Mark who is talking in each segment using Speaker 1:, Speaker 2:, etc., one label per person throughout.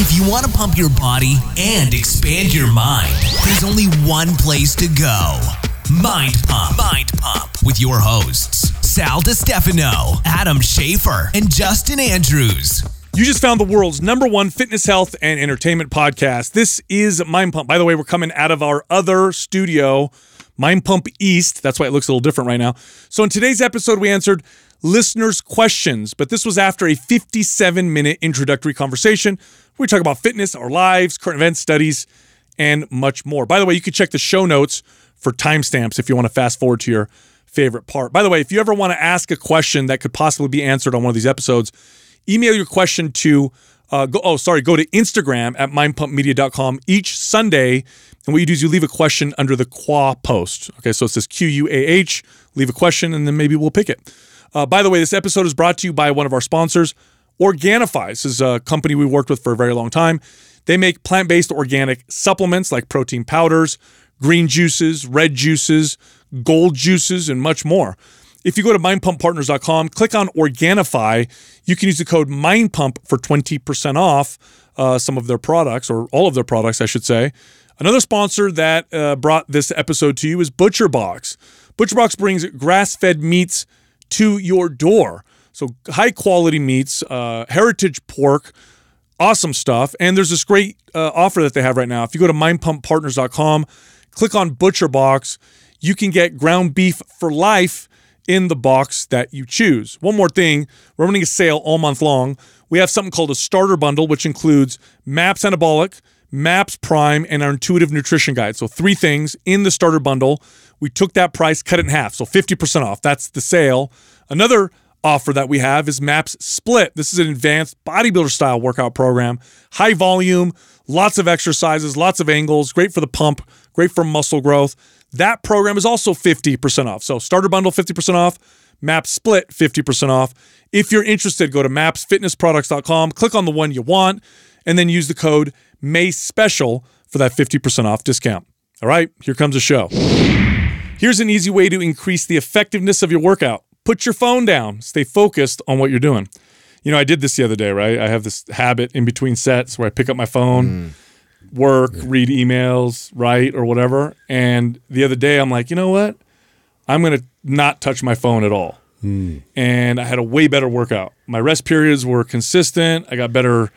Speaker 1: If you want to pump your body and expand your mind, there's only one place to go. Mind Pump. Mind Pump with your hosts, Sal DiStefano, Adam Schafer, and Justin Andrews.
Speaker 2: You just found the world's number one fitness, health, and entertainment podcast. This is Mind Pump. By the way, we're coming out of our other studio, Mind Pump East. That's why it looks a little different right now. So, in today's episode, we answered listeners' questions, but this was after a 57 minute introductory conversation. We talk about fitness, our lives, current events, studies, and much more. By the way, you can check the show notes for timestamps if you want to fast forward to your favorite part. By the way, if you ever want to ask a question that could possibly be answered on one of these episodes, email your question to uh, go, oh sorry go to instagram at mindpumpmedia.com each sunday and what you do is you leave a question under the qua post okay so it says q-u-a-h leave a question and then maybe we'll pick it uh, by the way this episode is brought to you by one of our sponsors organifi this is a company we worked with for a very long time they make plant-based organic supplements like protein powders green juices red juices gold juices and much more if you go to mindpumppartners.com, click on Organifi, you can use the code MINDPUMP for 20% off uh, some of their products, or all of their products, I should say. Another sponsor that uh, brought this episode to you is ButcherBox. ButcherBox brings grass fed meats to your door. So, high quality meats, uh, heritage pork, awesome stuff. And there's this great uh, offer that they have right now. If you go to mindpumppartners.com, click on Butcher Box, you can get ground beef for life in the box that you choose. One more thing, we're running a sale all month long. We have something called a starter bundle, which includes MAPS Anabolic, MAPS Prime, and our intuitive nutrition guide. So, three things in the starter bundle. We took that price, cut it in half, so 50% off. That's the sale. Another offer that we have is MAPS Split. This is an advanced bodybuilder style workout program, high volume, lots of exercises, lots of angles, great for the pump, great for muscle growth. That program is also 50% off. So starter bundle 50% off, MAPS split 50% off. If you're interested, go to mapsfitnessproducts.com, click on the one you want, and then use the code May Special for that 50% off discount. All right, here comes the show. Here's an easy way to increase the effectiveness of your workout. Put your phone down. Stay focused on what you're doing. You know, I did this the other day, right? I have this habit in between sets where I pick up my phone. Mm work, yeah. read emails, write, or whatever. And the other day, I'm like, you know what? I'm going to not touch my phone at all. Mm. And I had a way better workout. My rest periods were consistent. I got better,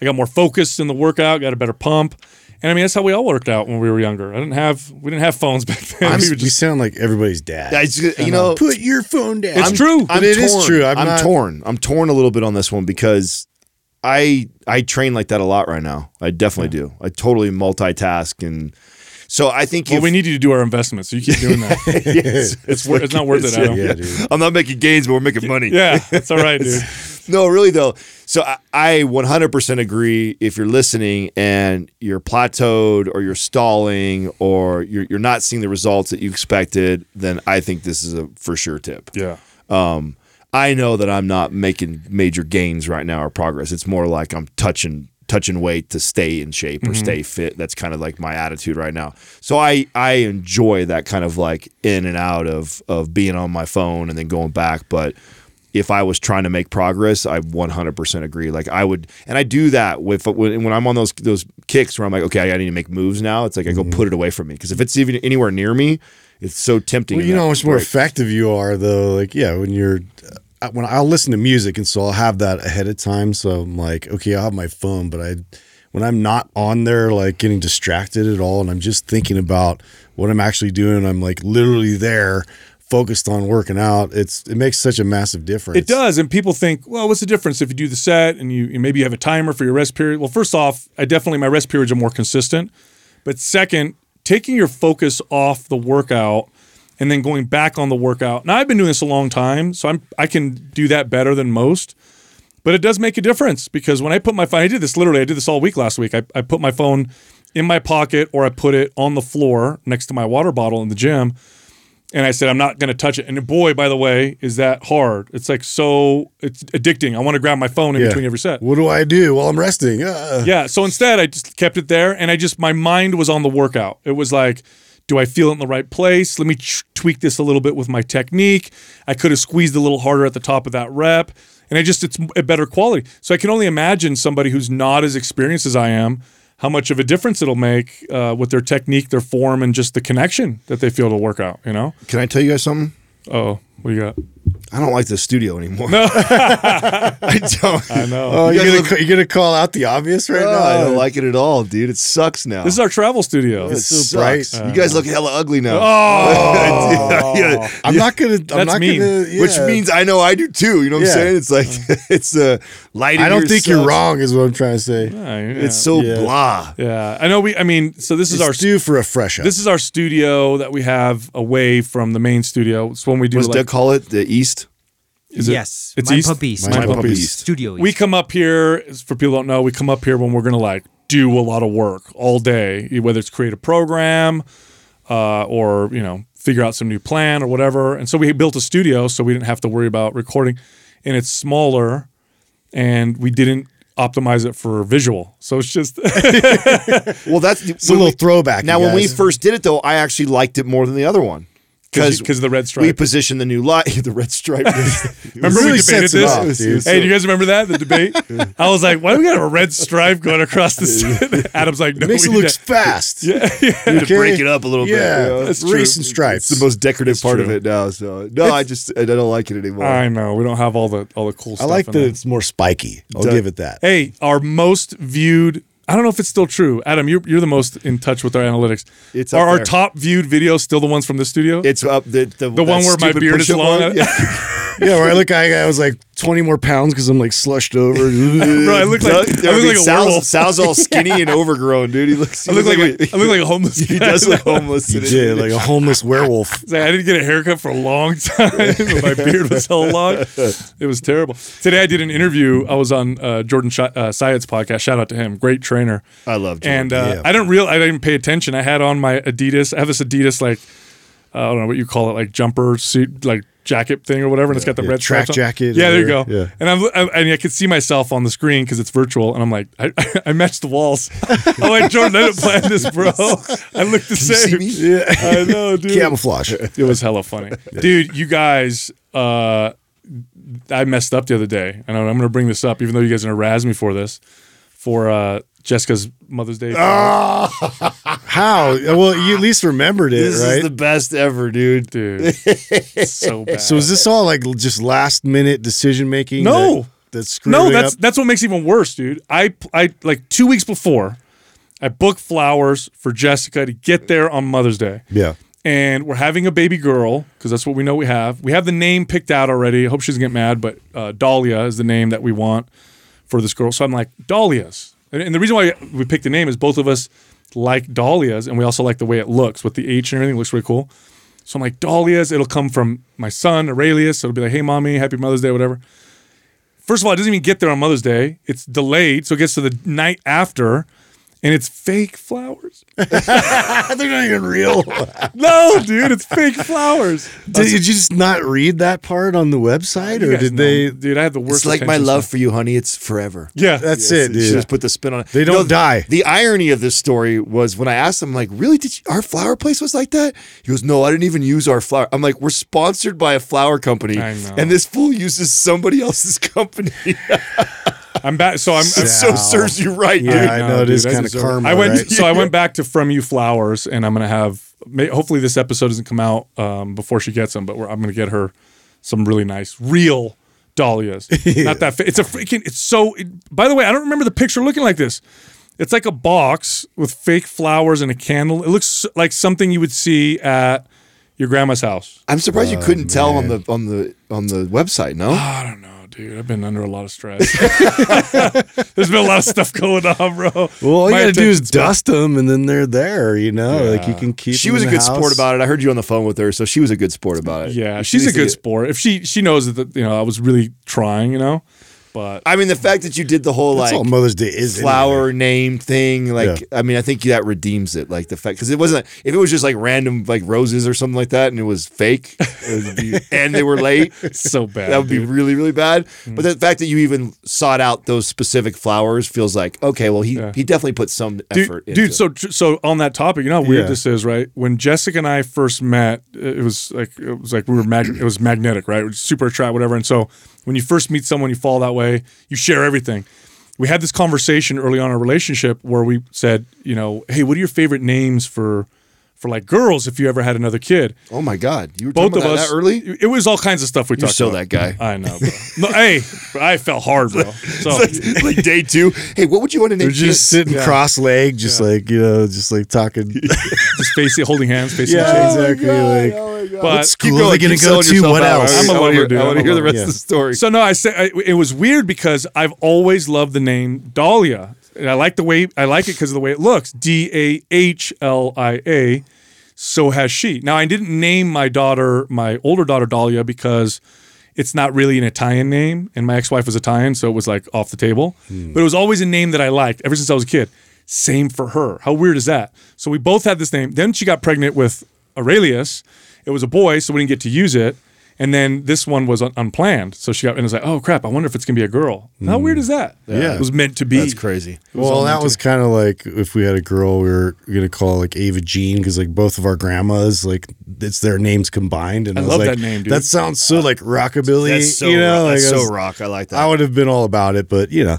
Speaker 2: I got more focused in the workout, got a better pump. And I mean, that's how we all worked out when we were younger. I didn't have, we didn't have phones back then.
Speaker 3: we,
Speaker 2: just,
Speaker 3: sound like everybody's dad.
Speaker 4: I just, you know,
Speaker 3: put your phone down.
Speaker 2: It's
Speaker 4: I'm,
Speaker 2: true.
Speaker 4: I'm
Speaker 3: it
Speaker 4: torn.
Speaker 3: is true. I'm,
Speaker 4: I'm
Speaker 3: not,
Speaker 4: torn. I'm torn a little bit on this one because I I train like that a lot right now. I definitely yeah. do. I totally multitask and so I think
Speaker 2: well, we need you to do our investments. So you keep doing that. yes, it's, it's, it's not worth it. Adam.
Speaker 4: Yeah, dude. I'm not making gains, but we're making money.
Speaker 2: Yeah, that's all right, dude.
Speaker 4: No, really though. So I, I 100% agree. If you're listening and you're plateaued or you're stalling or you're you're not seeing the results that you expected, then I think this is a for sure tip.
Speaker 2: Yeah.
Speaker 4: Um, I know that I'm not making major gains right now or progress. It's more like I'm touching touching weight to stay in shape or mm-hmm. stay fit. That's kind of like my attitude right now. So I I enjoy that kind of like in and out of of being on my phone and then going back, but if I was trying to make progress, I 100% agree. Like I would, and I do that with when, when I'm on those those kicks where I'm like, okay, I need to make moves now. It's like I go mm-hmm. put it away from me because if it's even anywhere near me, it's so tempting.
Speaker 3: Well, you know how much more effective you are, though. Like, yeah, when you're uh, when I'll listen to music, and so I'll have that ahead of time. So I'm like, okay, I'll have my phone, but I when I'm not on there, like getting distracted at all, and I'm just thinking about what I'm actually doing, I'm like literally there focused on working out, it's it makes such a massive difference.
Speaker 2: It does, and people think, well, what's the difference if you do the set and you maybe you have a timer for your rest period? Well, first off, I definitely my rest periods are more consistent, but second, taking your focus off the workout and then going back on the workout. Now I've been doing this a long time, so I'm I can do that better than most. But it does make a difference because when I put my phone, I did this literally, I did this all week last week. I, I put my phone in my pocket or I put it on the floor next to my water bottle in the gym. And I said, I'm not going to touch it. And boy, by the way, is that hard. It's like so, it's addicting. I want to grab my phone in yeah. between every set.
Speaker 3: What do I do while I'm resting? Uh.
Speaker 2: Yeah. So instead, I just kept it there and I just, my mind was on the workout. It was like, do I feel it in the right place? Let me tweak this a little bit with my technique. I could have squeezed a little harder at the top of that rep. and I just it's a better quality. So I can only imagine somebody who's not as experienced as I am, how much of a difference it'll make uh, with their technique, their form, and just the connection that they feel to work out. You know?
Speaker 4: Can I tell you guys something?
Speaker 2: Oh, what do you got?
Speaker 4: I don't like this studio anymore. No. I don't.
Speaker 2: I know.
Speaker 3: Oh,
Speaker 4: you you're,
Speaker 3: gonna, you gonna call out the obvious right
Speaker 4: Oh,
Speaker 3: now?
Speaker 4: I don't like it at all, dude. It sucks now.
Speaker 2: This is our travel studio.
Speaker 4: it
Speaker 3: It's so
Speaker 4: sucks.
Speaker 3: bright.
Speaker 4: you guys look hella ugly now.
Speaker 2: Oh,
Speaker 4: Yeah,
Speaker 3: I'm not gonna. I'm
Speaker 2: That's
Speaker 3: not
Speaker 2: mean.
Speaker 3: gonna. yeah.
Speaker 4: Which means I know I do too. You know what
Speaker 3: Yeah.
Speaker 4: I'm saying? It's like it's uh, lighting.
Speaker 3: I don't
Speaker 4: here
Speaker 3: think you're wrong. Is what I'm trying to say.
Speaker 2: Yeah, yeah.
Speaker 4: It's so
Speaker 3: Yeah.
Speaker 4: blah.
Speaker 2: Yeah, I know. We, I mean, so this is our
Speaker 3: due for a fresh up.
Speaker 2: this is our studio that we have away from the main studio. It's when we do
Speaker 4: What does
Speaker 2: like
Speaker 4: Doug call it? The East.
Speaker 2: Is it-
Speaker 5: yes,
Speaker 2: it's
Speaker 5: Mind
Speaker 2: East?
Speaker 5: Pump East.
Speaker 3: Mind
Speaker 4: Mind
Speaker 3: Pump
Speaker 4: Pump
Speaker 3: East.
Speaker 4: East.
Speaker 5: Studio East.
Speaker 2: we come up here for people don't know. We come up here when we're gonna like do a lot of work all day, whether it's create a program uh, or you know figure out some new plan or whatever. And so we built a studio so we didn't have to worry about recording, and it's smaller, and we didn't optimize it for visual. So it's just
Speaker 4: Well, that's
Speaker 3: it's a little throwback.
Speaker 4: Now, when we first did it, though, I actually liked it more than the other one
Speaker 2: because of the red stripe.
Speaker 4: we positioned the new light, the red stripe.
Speaker 2: Remember
Speaker 3: really
Speaker 2: we debated this?
Speaker 3: off, dude.
Speaker 2: Hey, do you guys remember that the debate? I was like, "Why do we got a red stripe going across the?" Adam's like, "No,
Speaker 3: it makes it
Speaker 2: we
Speaker 3: look
Speaker 2: don't."
Speaker 3: fast. Yeah,
Speaker 4: to break it up a little bit.
Speaker 3: Yeah,
Speaker 4: you know?
Speaker 2: true.
Speaker 3: racing stripes.
Speaker 4: It's the most decorative part of it now. So no, I just I don't like it anymore.
Speaker 2: I know we don't have all the all the cool stuff.
Speaker 3: I
Speaker 2: stuff.
Speaker 3: like
Speaker 2: in
Speaker 3: that it's more spiky. I'll
Speaker 4: Duh.
Speaker 3: give it that.
Speaker 2: Hey, our most viewed. I don't know if it's still true, Adam. You're you're the most in touch with our analytics.
Speaker 4: It's
Speaker 2: are
Speaker 4: up
Speaker 2: our
Speaker 4: there.
Speaker 2: top viewed videos still the ones from the studio?
Speaker 4: It's up the the,
Speaker 2: the one where my beard is long.
Speaker 4: Yeah.
Speaker 3: Yeah, where I look, I, I was like 20 more pounds because I'm like slushed over.
Speaker 2: Bro, I look like I look like a
Speaker 4: Sal's. Sal's all skinny and overgrown, dude. He looks.
Speaker 2: I
Speaker 4: he
Speaker 2: look like
Speaker 4: looks
Speaker 2: a, I look like a homeless.
Speaker 4: he
Speaker 2: guy.
Speaker 4: does look homeless.
Speaker 3: you did like a homeless werewolf.
Speaker 2: Like, I didn't get a haircut for a long time. My beard was so long. It was terrible. Today I did an interview. I was on uh, Jordan Sh- uh, Syatt's podcast. Shout out to him. Great trainer.
Speaker 4: I love Jordan.
Speaker 2: And uh,
Speaker 3: yeah.
Speaker 2: I didn't real. I didn't pay attention. I had on my Adidas. I have this Adidas like uh, I don't know what you call it, like jumper suit, like jacket thing or whatever, and it's got the red
Speaker 3: track jacket
Speaker 2: Yeah, there you go.
Speaker 3: Yeah.
Speaker 2: And I'm, I, and I could see myself on the screen because it's virtual, and I'm like, I, I matched the walls. I'm like, Jordan, I didn't plan this, bro. I look the same.
Speaker 3: Yeah.
Speaker 2: I know, dude.
Speaker 3: Camouflage.
Speaker 2: It was hella funny, dude. You guys, uh, I messed up the other day, and I'm going to bring this up, even though you guys are going to razz me for this, for uh, Jessica's Mother's Day.
Speaker 3: How? Well, you at least remembered it,
Speaker 4: this
Speaker 3: right?
Speaker 4: is the best ever, dude.
Speaker 2: dude, so bad.
Speaker 3: so is this all like just last minute decision making?
Speaker 2: No.
Speaker 3: that, that's screwing
Speaker 2: no, that's
Speaker 3: up?
Speaker 2: that's what makes it even worse, dude. I I like two weeks before, I booked flowers for Jessica to get there on Mother's Day.
Speaker 3: yeah.
Speaker 2: and we're having a baby girl because that's what we know we have. We have the name picked out already. I hope she doesn't get mad, but uh, Dahlia is the name that we want for this girl. So I'm like Dahlias, and the reason why we picked the name is both of us like Dahlias, and we also like the way it looks with the H and everything. It looks really cool. So I'm like Dahlias. It'll come from my son Aurelius. So it'll be like, hey mommy, happy Mother's Day, whatever. First of all, it doesn't even get there on Mother's Day. It's delayed, so it gets to the night after, and it's fake flowers.
Speaker 3: They're not even real.
Speaker 2: No, dude, it's fake flowers.
Speaker 3: did you just not read that part on the website, or did
Speaker 2: know,
Speaker 3: they?
Speaker 2: Dude, I have the worst.
Speaker 4: It's like my love for you, honey. It's forever.
Speaker 2: Yeah,
Speaker 3: That's
Speaker 4: Yes,
Speaker 3: it, dude.
Speaker 4: just put the spin on it.
Speaker 3: They don't die.
Speaker 4: The irony of this story was when I asked him, like, really, did you, our flower place was like that? He goes, no, I didn't even use our flower. I'm like, we're sponsored by a flower company,
Speaker 2: I know.
Speaker 4: and this fool uses somebody else's company.
Speaker 2: I'm back. So I'm.
Speaker 4: it so serves you right,
Speaker 3: Yeah,
Speaker 4: dude.
Speaker 3: I
Speaker 2: No,
Speaker 3: know it
Speaker 2: dude,
Speaker 3: is kind of
Speaker 2: deserve-
Speaker 3: karma.
Speaker 2: I went.
Speaker 3: right?
Speaker 2: So I went back to From You Flowers, and I'm gonna have. May, hopefully, this episode doesn't come out um, before she gets them, but we're, I'm gonna get her some really nice, real dahlias. Not that. Fa- it's a freaking. It's so. It, by the way, I don't remember the picture looking like this. It's like a box with fake flowers and a candle. It looks like something you would see at your grandma's house.
Speaker 4: I'm surprised you couldn't tell on the on the on the website. No,
Speaker 2: I don't know, dude. I've been under a lot of stress. There's been a lot of stuff going on, bro.
Speaker 3: well, all you gotta do is
Speaker 2: attention's
Speaker 3: dust them, and then they're there. You know, like you can keep.
Speaker 4: she
Speaker 3: them
Speaker 4: was a
Speaker 3: in the
Speaker 4: good sport about it. I heard you on the phone with her, so she was a good sport about it.
Speaker 2: Yeah,
Speaker 4: She
Speaker 2: she's a
Speaker 4: needs to
Speaker 2: good
Speaker 4: get-
Speaker 2: sport. If she she knows that you know I was really trying, you know, but
Speaker 4: I mean, the fact that you did the whole like
Speaker 3: all Mother's Day is.
Speaker 4: flower
Speaker 3: anyway.
Speaker 4: name thing. Like, I mean, I think that redeems it. Like the fact because it wasn't if it was just like random like roses or something like that, and it was fake, it would be- and they were late.
Speaker 2: so bad.
Speaker 4: That would be
Speaker 2: dude.
Speaker 4: really, really bad.
Speaker 2: Mm.
Speaker 4: But the fact that you even sought out those specific flowers feels like okay. Well, he
Speaker 2: Yeah.
Speaker 4: he definitely put some effort.
Speaker 2: dude.
Speaker 4: into
Speaker 2: Dude, so so on that topic, you know how weird
Speaker 3: Yeah.
Speaker 2: this is, right? When Jessica and I first met, it was like it was like we were mag- it was magnetic, right? It was super attract, whatever. And so When you first meet someone, you fall that way. You share everything. We had this conversation early on in our relationship where we said, you know, hey, what are your favorite names for for like girls if you ever had another kid?
Speaker 4: Oh my God, you were
Speaker 2: Both
Speaker 4: talking
Speaker 2: of us
Speaker 4: that early.
Speaker 2: It was all kinds of stuff we
Speaker 4: You're
Speaker 2: talked
Speaker 4: so
Speaker 2: about.
Speaker 4: that guy.
Speaker 2: I know, bro. No, hey, I fell hard, bro. So
Speaker 4: like, like day two. Hey, what would you want to name?
Speaker 3: They're just
Speaker 4: kids?
Speaker 3: sitting cross-legged, just like you know, just like talking.
Speaker 2: just facing, holding hands, facing
Speaker 3: yeah,
Speaker 2: each other.
Speaker 3: exactly. like,
Speaker 2: But
Speaker 3: what school are they
Speaker 4: Keep
Speaker 3: gonna go to? What
Speaker 4: out.
Speaker 3: else?
Speaker 4: I
Speaker 2: I'm a
Speaker 4: wanna
Speaker 2: lover,
Speaker 4: hear-
Speaker 2: dude.
Speaker 4: I want to hear the
Speaker 2: lover.
Speaker 4: rest of the story.
Speaker 2: So no, I said I, it was weird because I've always loved the name Dahlia, and I like the way I like it because of the way it looks. D A H L I A. So has she. Now I didn't name my daughter, my older daughter Dahlia, because it's not really an Italian name, and my ex-wife was Italian, so it was like off the table. Hmm. But it was always a name that I liked ever since I was a kid. Same for her. How weird is that? So we both had this name. Then she got pregnant with Aurelius. It was a boy, so we didn't get to use it. And then this one was un- unplanned. So she got, and it was like, oh crap, I wonder if it's gonna be a girl. How weird is that?
Speaker 3: Yeah.
Speaker 2: It was meant to be.
Speaker 4: That's crazy.
Speaker 3: Well, that was kind of like if we had a girl, we were gonna call like Ava Jean because like both of our grandmas, like it's their names combined. And I, was
Speaker 2: love
Speaker 3: like,
Speaker 2: that name, dude.
Speaker 3: That sounds so like rockabilly.
Speaker 4: That's so
Speaker 3: you know,
Speaker 4: rock.
Speaker 3: like
Speaker 4: That's
Speaker 3: I
Speaker 4: so
Speaker 3: was-
Speaker 4: rock. I like that.
Speaker 3: I would have been all about it, but you know,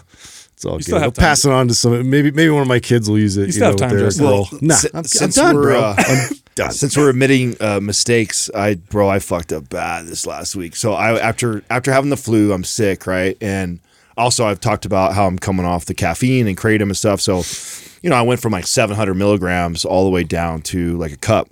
Speaker 3: it's all
Speaker 2: still
Speaker 3: good.
Speaker 2: have
Speaker 3: I'll
Speaker 2: time
Speaker 3: pass it on to some. Maybe maybe one of my kids will use it. You,
Speaker 2: still have
Speaker 3: know,
Speaker 2: time,
Speaker 3: with their
Speaker 4: Well,
Speaker 3: nah,
Speaker 4: si-
Speaker 3: I'm, I'm
Speaker 4: since
Speaker 3: done,
Speaker 4: we're,
Speaker 3: bro.
Speaker 4: uh,
Speaker 3: I'm done.
Speaker 4: Since we're admitting uh, mistakes, I bro, I fucked up bad this last week. So I after after having the flu, I'm sick, right? And also I've talked about how I'm coming off the caffeine and kratom and stuff. So, you know, I went from like 700 milligrams all the way down to like a cup.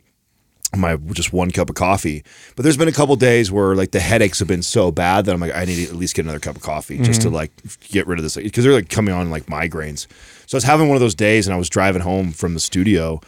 Speaker 4: My just one cup of coffee, but there's been a couple days where like the headaches have been so bad that I'm like I need to at least get another cup of coffee just to like get rid of this because they're like coming on like migraines. So I was having one of those days and I was driving home from the studio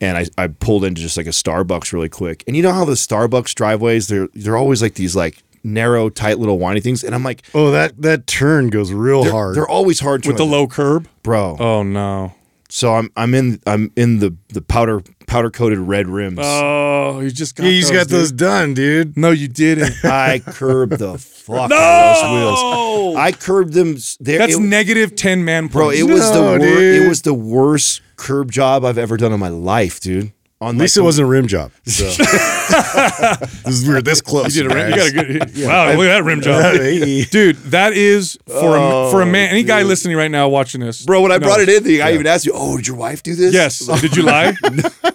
Speaker 4: and I, I pulled into just like a Starbucks really quick. And you know how the Starbucks driveways they're they're always like these like narrow, tight little windy things. And I'm like,
Speaker 3: oh, that that turn goes real
Speaker 4: they're,
Speaker 3: hard.
Speaker 4: they're always hard to
Speaker 2: with the low curb.
Speaker 4: bro.
Speaker 2: Oh no.
Speaker 4: So I'm I'm in I'm in the the powder powder coated red rims.
Speaker 2: Oh, you just got
Speaker 3: yeah, you just got
Speaker 2: dude.
Speaker 3: those done, dude.
Speaker 2: No, you didn't.
Speaker 4: I curbed the fuck
Speaker 2: No!
Speaker 4: out of those wheels. I curbed them. There,
Speaker 2: That's
Speaker 4: it,
Speaker 2: negative ten man
Speaker 4: bro.
Speaker 2: points.
Speaker 4: It was the
Speaker 3: No,
Speaker 4: worst. It was the worst curb job I've ever done in my life, dude. On
Speaker 3: At least it wasn't a rim job. So. this is weird. This close.
Speaker 2: You did a rim. You got a good. Wow, look at that rim job,
Speaker 3: Hey.
Speaker 2: dude. That is for a, oh, for a man. Any guy listening right now watching this,
Speaker 4: Oh, Bro, when I
Speaker 2: knows.
Speaker 4: brought it in, the guy even asked you, "Oh, did your wife do this?"
Speaker 2: Yes. Did you lie?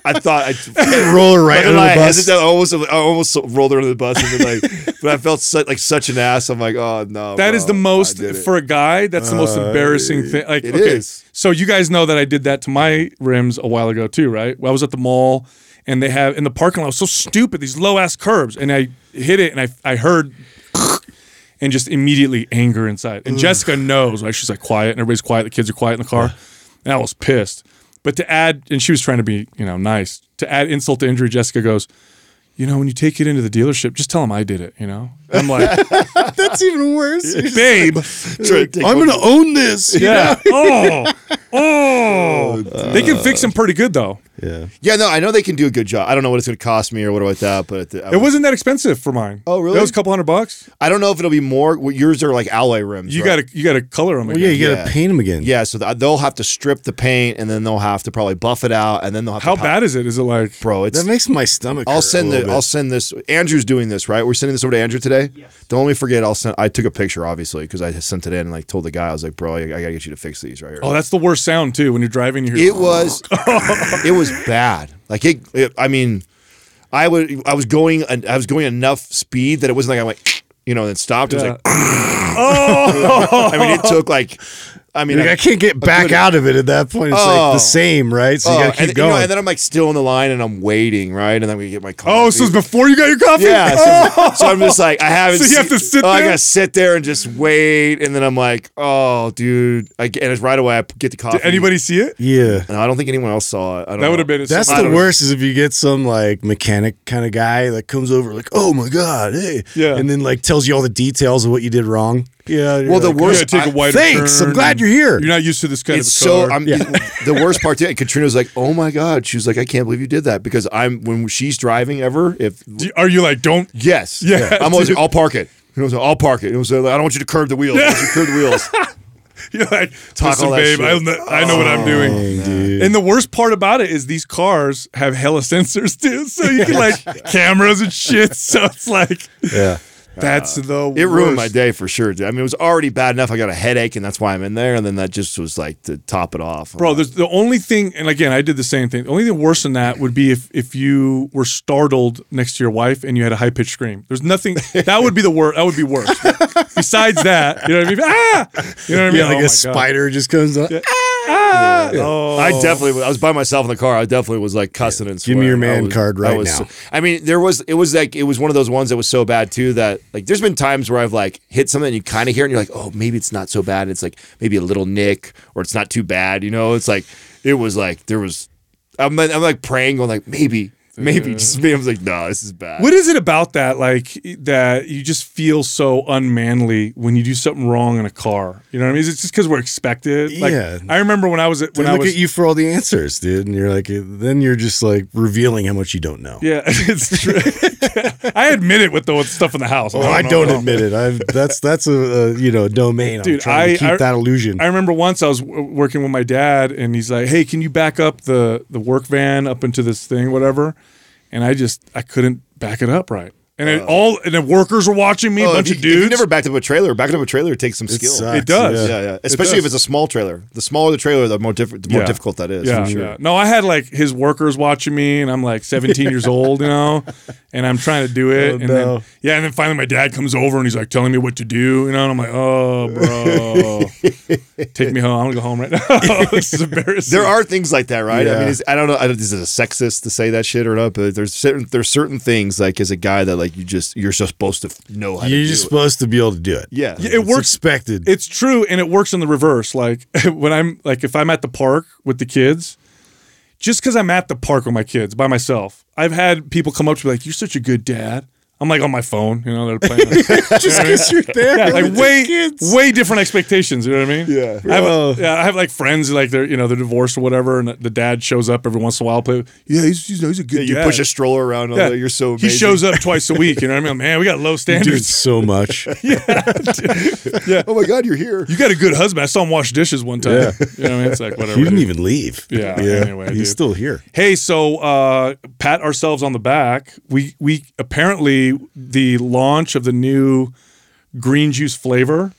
Speaker 4: I thought I
Speaker 3: roll her right
Speaker 4: I,
Speaker 3: under the
Speaker 4: I,
Speaker 3: bus.
Speaker 4: hesitated, I almost, I almost rolled her under the bus, and then like, but I felt such, like such an ass. I'm like, oh no,
Speaker 2: That
Speaker 4: bro,
Speaker 2: is the most for a guy. That's the most uh, embarrassing thing. Like,
Speaker 4: it
Speaker 2: okay,
Speaker 4: is.
Speaker 2: so you guys know that I did that to my rims a while ago too, right? Well, I was at the mall, and they have in the parking lot. So stupid. These low ass curbs, and I hit it, and I I heard. And just immediately anger inside. And Jessica knows, right? She's like quiet, and everybody's quiet. The kids are quiet in the car. And I was pissed. But to add, and she was trying to be, you know, nice. To add insult to injury, Jessica goes, you know, when you take it into the dealership, just tell them I did it. You know, I'm like,
Speaker 3: That's even worse.
Speaker 2: babe,
Speaker 4: Try
Speaker 3: I'm gonna own this.
Speaker 2: yeah. Oh, oh, oh. They can fix them pretty good though.
Speaker 3: Yeah.
Speaker 4: Yeah, no, I know they can do a good job. I don't know what it's going to cost me or what like that, but the,
Speaker 2: It wasn't that expensive for mine.
Speaker 4: Oh, really?
Speaker 2: It was a couple hundred bucks.
Speaker 4: I don't know if it'll be more. well, Yours are like alloy rims.
Speaker 2: You
Speaker 4: right?
Speaker 2: got to you got to color them.
Speaker 3: Well, yeah, you gotta
Speaker 4: Yeah.
Speaker 3: paint them again.
Speaker 4: Yeah, so th- they'll have to strip the paint, and then they'll have to probably buff it out, and then they'll have
Speaker 2: How
Speaker 4: to.
Speaker 2: bad is it? Is it like?
Speaker 4: bro? It's
Speaker 3: That makes my stomach.
Speaker 4: I'll
Speaker 3: hurt
Speaker 4: send
Speaker 3: a
Speaker 4: the
Speaker 3: little
Speaker 4: I'll send this. Andrew's doing this, right? We're sending this over to Andrew today. Yes. Don't let me forget. I'll send. I took a picture, obviously, because I sent it in and like told the guy I was like, bro, I, I gotta get you to fix these right here.
Speaker 2: Oh, that's the worst sound too when you're driving. You hear.
Speaker 4: it was it was bad. Like it, it. I mean, I would. I was going. I was going enough speed that it wasn't like I went. You know, and then stopped. It was like. oh. I mean, it took like. I mean,
Speaker 3: Like, I can't get back out of it at that point. It's like
Speaker 4: Oh.
Speaker 3: the same, right? So you
Speaker 4: Oh,
Speaker 3: gotta keep
Speaker 4: and, you
Speaker 3: going.
Speaker 4: know, and then I'm like still in the line and I'm waiting, right? And then we get my coffee.
Speaker 2: Oh, so it's before you got your coffee.
Speaker 4: Yeah, so, oh. so I'm just like I haven't.
Speaker 2: So you have to sit
Speaker 4: oh, I
Speaker 2: there?
Speaker 4: gotta sit there and just wait, and then I'm like, oh, dude, I get, and it's right away. I get the coffee.
Speaker 2: Did anybody see it?
Speaker 3: yeah.
Speaker 4: No, I don't think anyone else saw it. I don't
Speaker 2: That would have been.
Speaker 3: That's
Speaker 2: I
Speaker 3: the
Speaker 2: don't know.
Speaker 3: worst is if you get some like mechanic kind of guy that comes over like, oh my god, hey,
Speaker 2: Yeah.
Speaker 3: and then like tells you all the details of what you did wrong. Yeah.
Speaker 4: Well, the
Speaker 3: like,
Speaker 4: worst-
Speaker 2: take a wider
Speaker 3: Thanks, I'm glad you're here.
Speaker 2: You're not used to this kind
Speaker 4: It's
Speaker 2: of car.
Speaker 4: so. I'm the worst part. Too, Katrina was like, "Oh my god," she was like, "I can't believe you did that." Because I'm when she's driving ever. If
Speaker 2: Do- Are you like don't?
Speaker 4: yes,
Speaker 2: Yeah,
Speaker 4: I'm always.
Speaker 2: dude.
Speaker 4: I'll park it. You know, so I'll park it. You know, so like, I don't want you to curb the wheels. Want you curb the wheels.
Speaker 2: You're like,
Speaker 4: Talk
Speaker 2: listen, babe. I know, I know what I'm oh, doing.
Speaker 3: Dang, dude.
Speaker 2: And the worst part about it is these cars have hella sensors too, so you can like cameras and shit. So it's like,
Speaker 3: yeah.
Speaker 2: That's the
Speaker 4: It ruined my day for sure. dude. I mean, it was already bad enough. I got a headache, and that's why I'm in there. And then that just was like to top it off.
Speaker 2: Bro,
Speaker 4: like,
Speaker 2: there's the only thing, and again, I did the same thing. The only thing worse than that would be if if you were startled next to your wife and you had a high pitched scream. There's nothing that would be the worst. That would be worse. Besides that, you know what I mean? Ah, you know what I mean?
Speaker 3: Yeah,
Speaker 2: Oh
Speaker 3: like
Speaker 2: my
Speaker 3: a
Speaker 2: God.
Speaker 3: spider just comes up.
Speaker 2: Ah! Ah. Oh.
Speaker 4: I definitely, I was by myself in the car. I definitely was like cussing and screaming.
Speaker 3: Give me your man
Speaker 4: was-
Speaker 3: card
Speaker 4: I
Speaker 3: right
Speaker 4: was
Speaker 3: now.
Speaker 4: I mean, there was, it was like, it was one of those ones that was so bad too that like, there's been times where I've like hit something and you kind of hear it and you're like, oh, maybe it's not so bad. It's like maybe a little nick or it's not too bad. You know, it's like, it was like, there was, I'm, I'm like praying, going like, maybe, maybe just me. I was like, no, this is bad.
Speaker 2: What is it about that? Like that you just feel so unmanly when you do something wrong in a car. You know what I mean? Is it just because we're expected? Like,
Speaker 3: Yeah.
Speaker 2: I remember when I was at- when
Speaker 3: They
Speaker 2: I
Speaker 3: look
Speaker 2: was
Speaker 3: at you for all the answers, dude, and you're like, eh, then you're just like revealing how much you don't know.
Speaker 2: Yeah, it's true. I admit it with the with stuff in the house.
Speaker 3: Oh, I don't
Speaker 2: know.
Speaker 3: admit it. I've that's that's a, a you know domain. I'm
Speaker 2: Dude,
Speaker 3: trying
Speaker 2: I-
Speaker 3: to keep
Speaker 2: I-
Speaker 3: that illusion.
Speaker 2: I remember once I was w- working with my dad, and he's like, "Hey, can you back up the the work van up into this thing, whatever?" And I just I couldn't back it up right, and it, uh, all and the workers are watching me, a bunch
Speaker 4: if
Speaker 2: of
Speaker 4: you, if
Speaker 2: dudes.
Speaker 4: you never backed up a trailer, backing up a trailer takes some skill.
Speaker 3: sucks,
Speaker 2: It does.
Speaker 4: Yeah, yeah. Especially if
Speaker 2: does.
Speaker 4: it's a small trailer. The smaller the trailer, the more diff- the more
Speaker 2: Yeah.
Speaker 4: difficult that is.
Speaker 2: yeah,
Speaker 4: for sure.
Speaker 2: yeah. No, I had like his workers watching me, and I'm like 17 years old, you know, and I'm trying to do oh, it,
Speaker 3: Oh,
Speaker 2: and
Speaker 3: no.
Speaker 2: then yeah, and then finally my dad comes over and he's like telling me what to do, you know, and I'm like, oh, bro, take me home. I'm gonna go home right now. this is embarrassing.
Speaker 4: There are things like that, right? I
Speaker 3: Yeah.
Speaker 4: mean, it's, I don't know. I don't, is it a sexist to say that shit or not? But there's certain there's certain things like as a guy that like you just you're supposed to know how
Speaker 3: You're
Speaker 4: do
Speaker 3: just
Speaker 4: it.
Speaker 3: supposed to be able to do it.
Speaker 4: Yeah,
Speaker 2: Yeah, it
Speaker 3: It's
Speaker 2: works.
Speaker 3: expected.
Speaker 2: It's true, and it works in the reverse. Like when I'm like if I'm at the park with the kids, just because I'm at the park with my kids by myself, I've had people come up to me like, "You're such a good dad." I'm like on my phone, you know, they're playing.
Speaker 3: just because you're there.
Speaker 2: yeah, like way,
Speaker 3: kids.
Speaker 2: way different expectations. You know what I mean?
Speaker 4: Yeah.
Speaker 2: I have,
Speaker 3: Oh.
Speaker 2: yeah, I have like friends like they're you know they're divorced or whatever, and the dad shows up every once in a while. Play, yeah, he's, he's, he's a good.
Speaker 4: Yeah, you
Speaker 2: dad.
Speaker 4: push a stroller around.
Speaker 2: Yeah.
Speaker 4: that, You're so
Speaker 2: He shows up twice a week. You know what I mean? Man, we got low
Speaker 3: You do
Speaker 2: standards.
Speaker 3: so much. Yeah. Yeah.
Speaker 4: Oh my god, you're here.
Speaker 2: You got a good husband. I saw him wash dishes one time.
Speaker 3: Yeah.
Speaker 2: You know what I mean? It's like whatever.
Speaker 3: He didn't
Speaker 2: dude.
Speaker 3: even leave.
Speaker 2: Yeah, anyway,
Speaker 3: he's
Speaker 2: dude.
Speaker 3: still here.
Speaker 2: Hey, so uh, pat ourselves on the back. We we apparently the launch of the new green juice flavor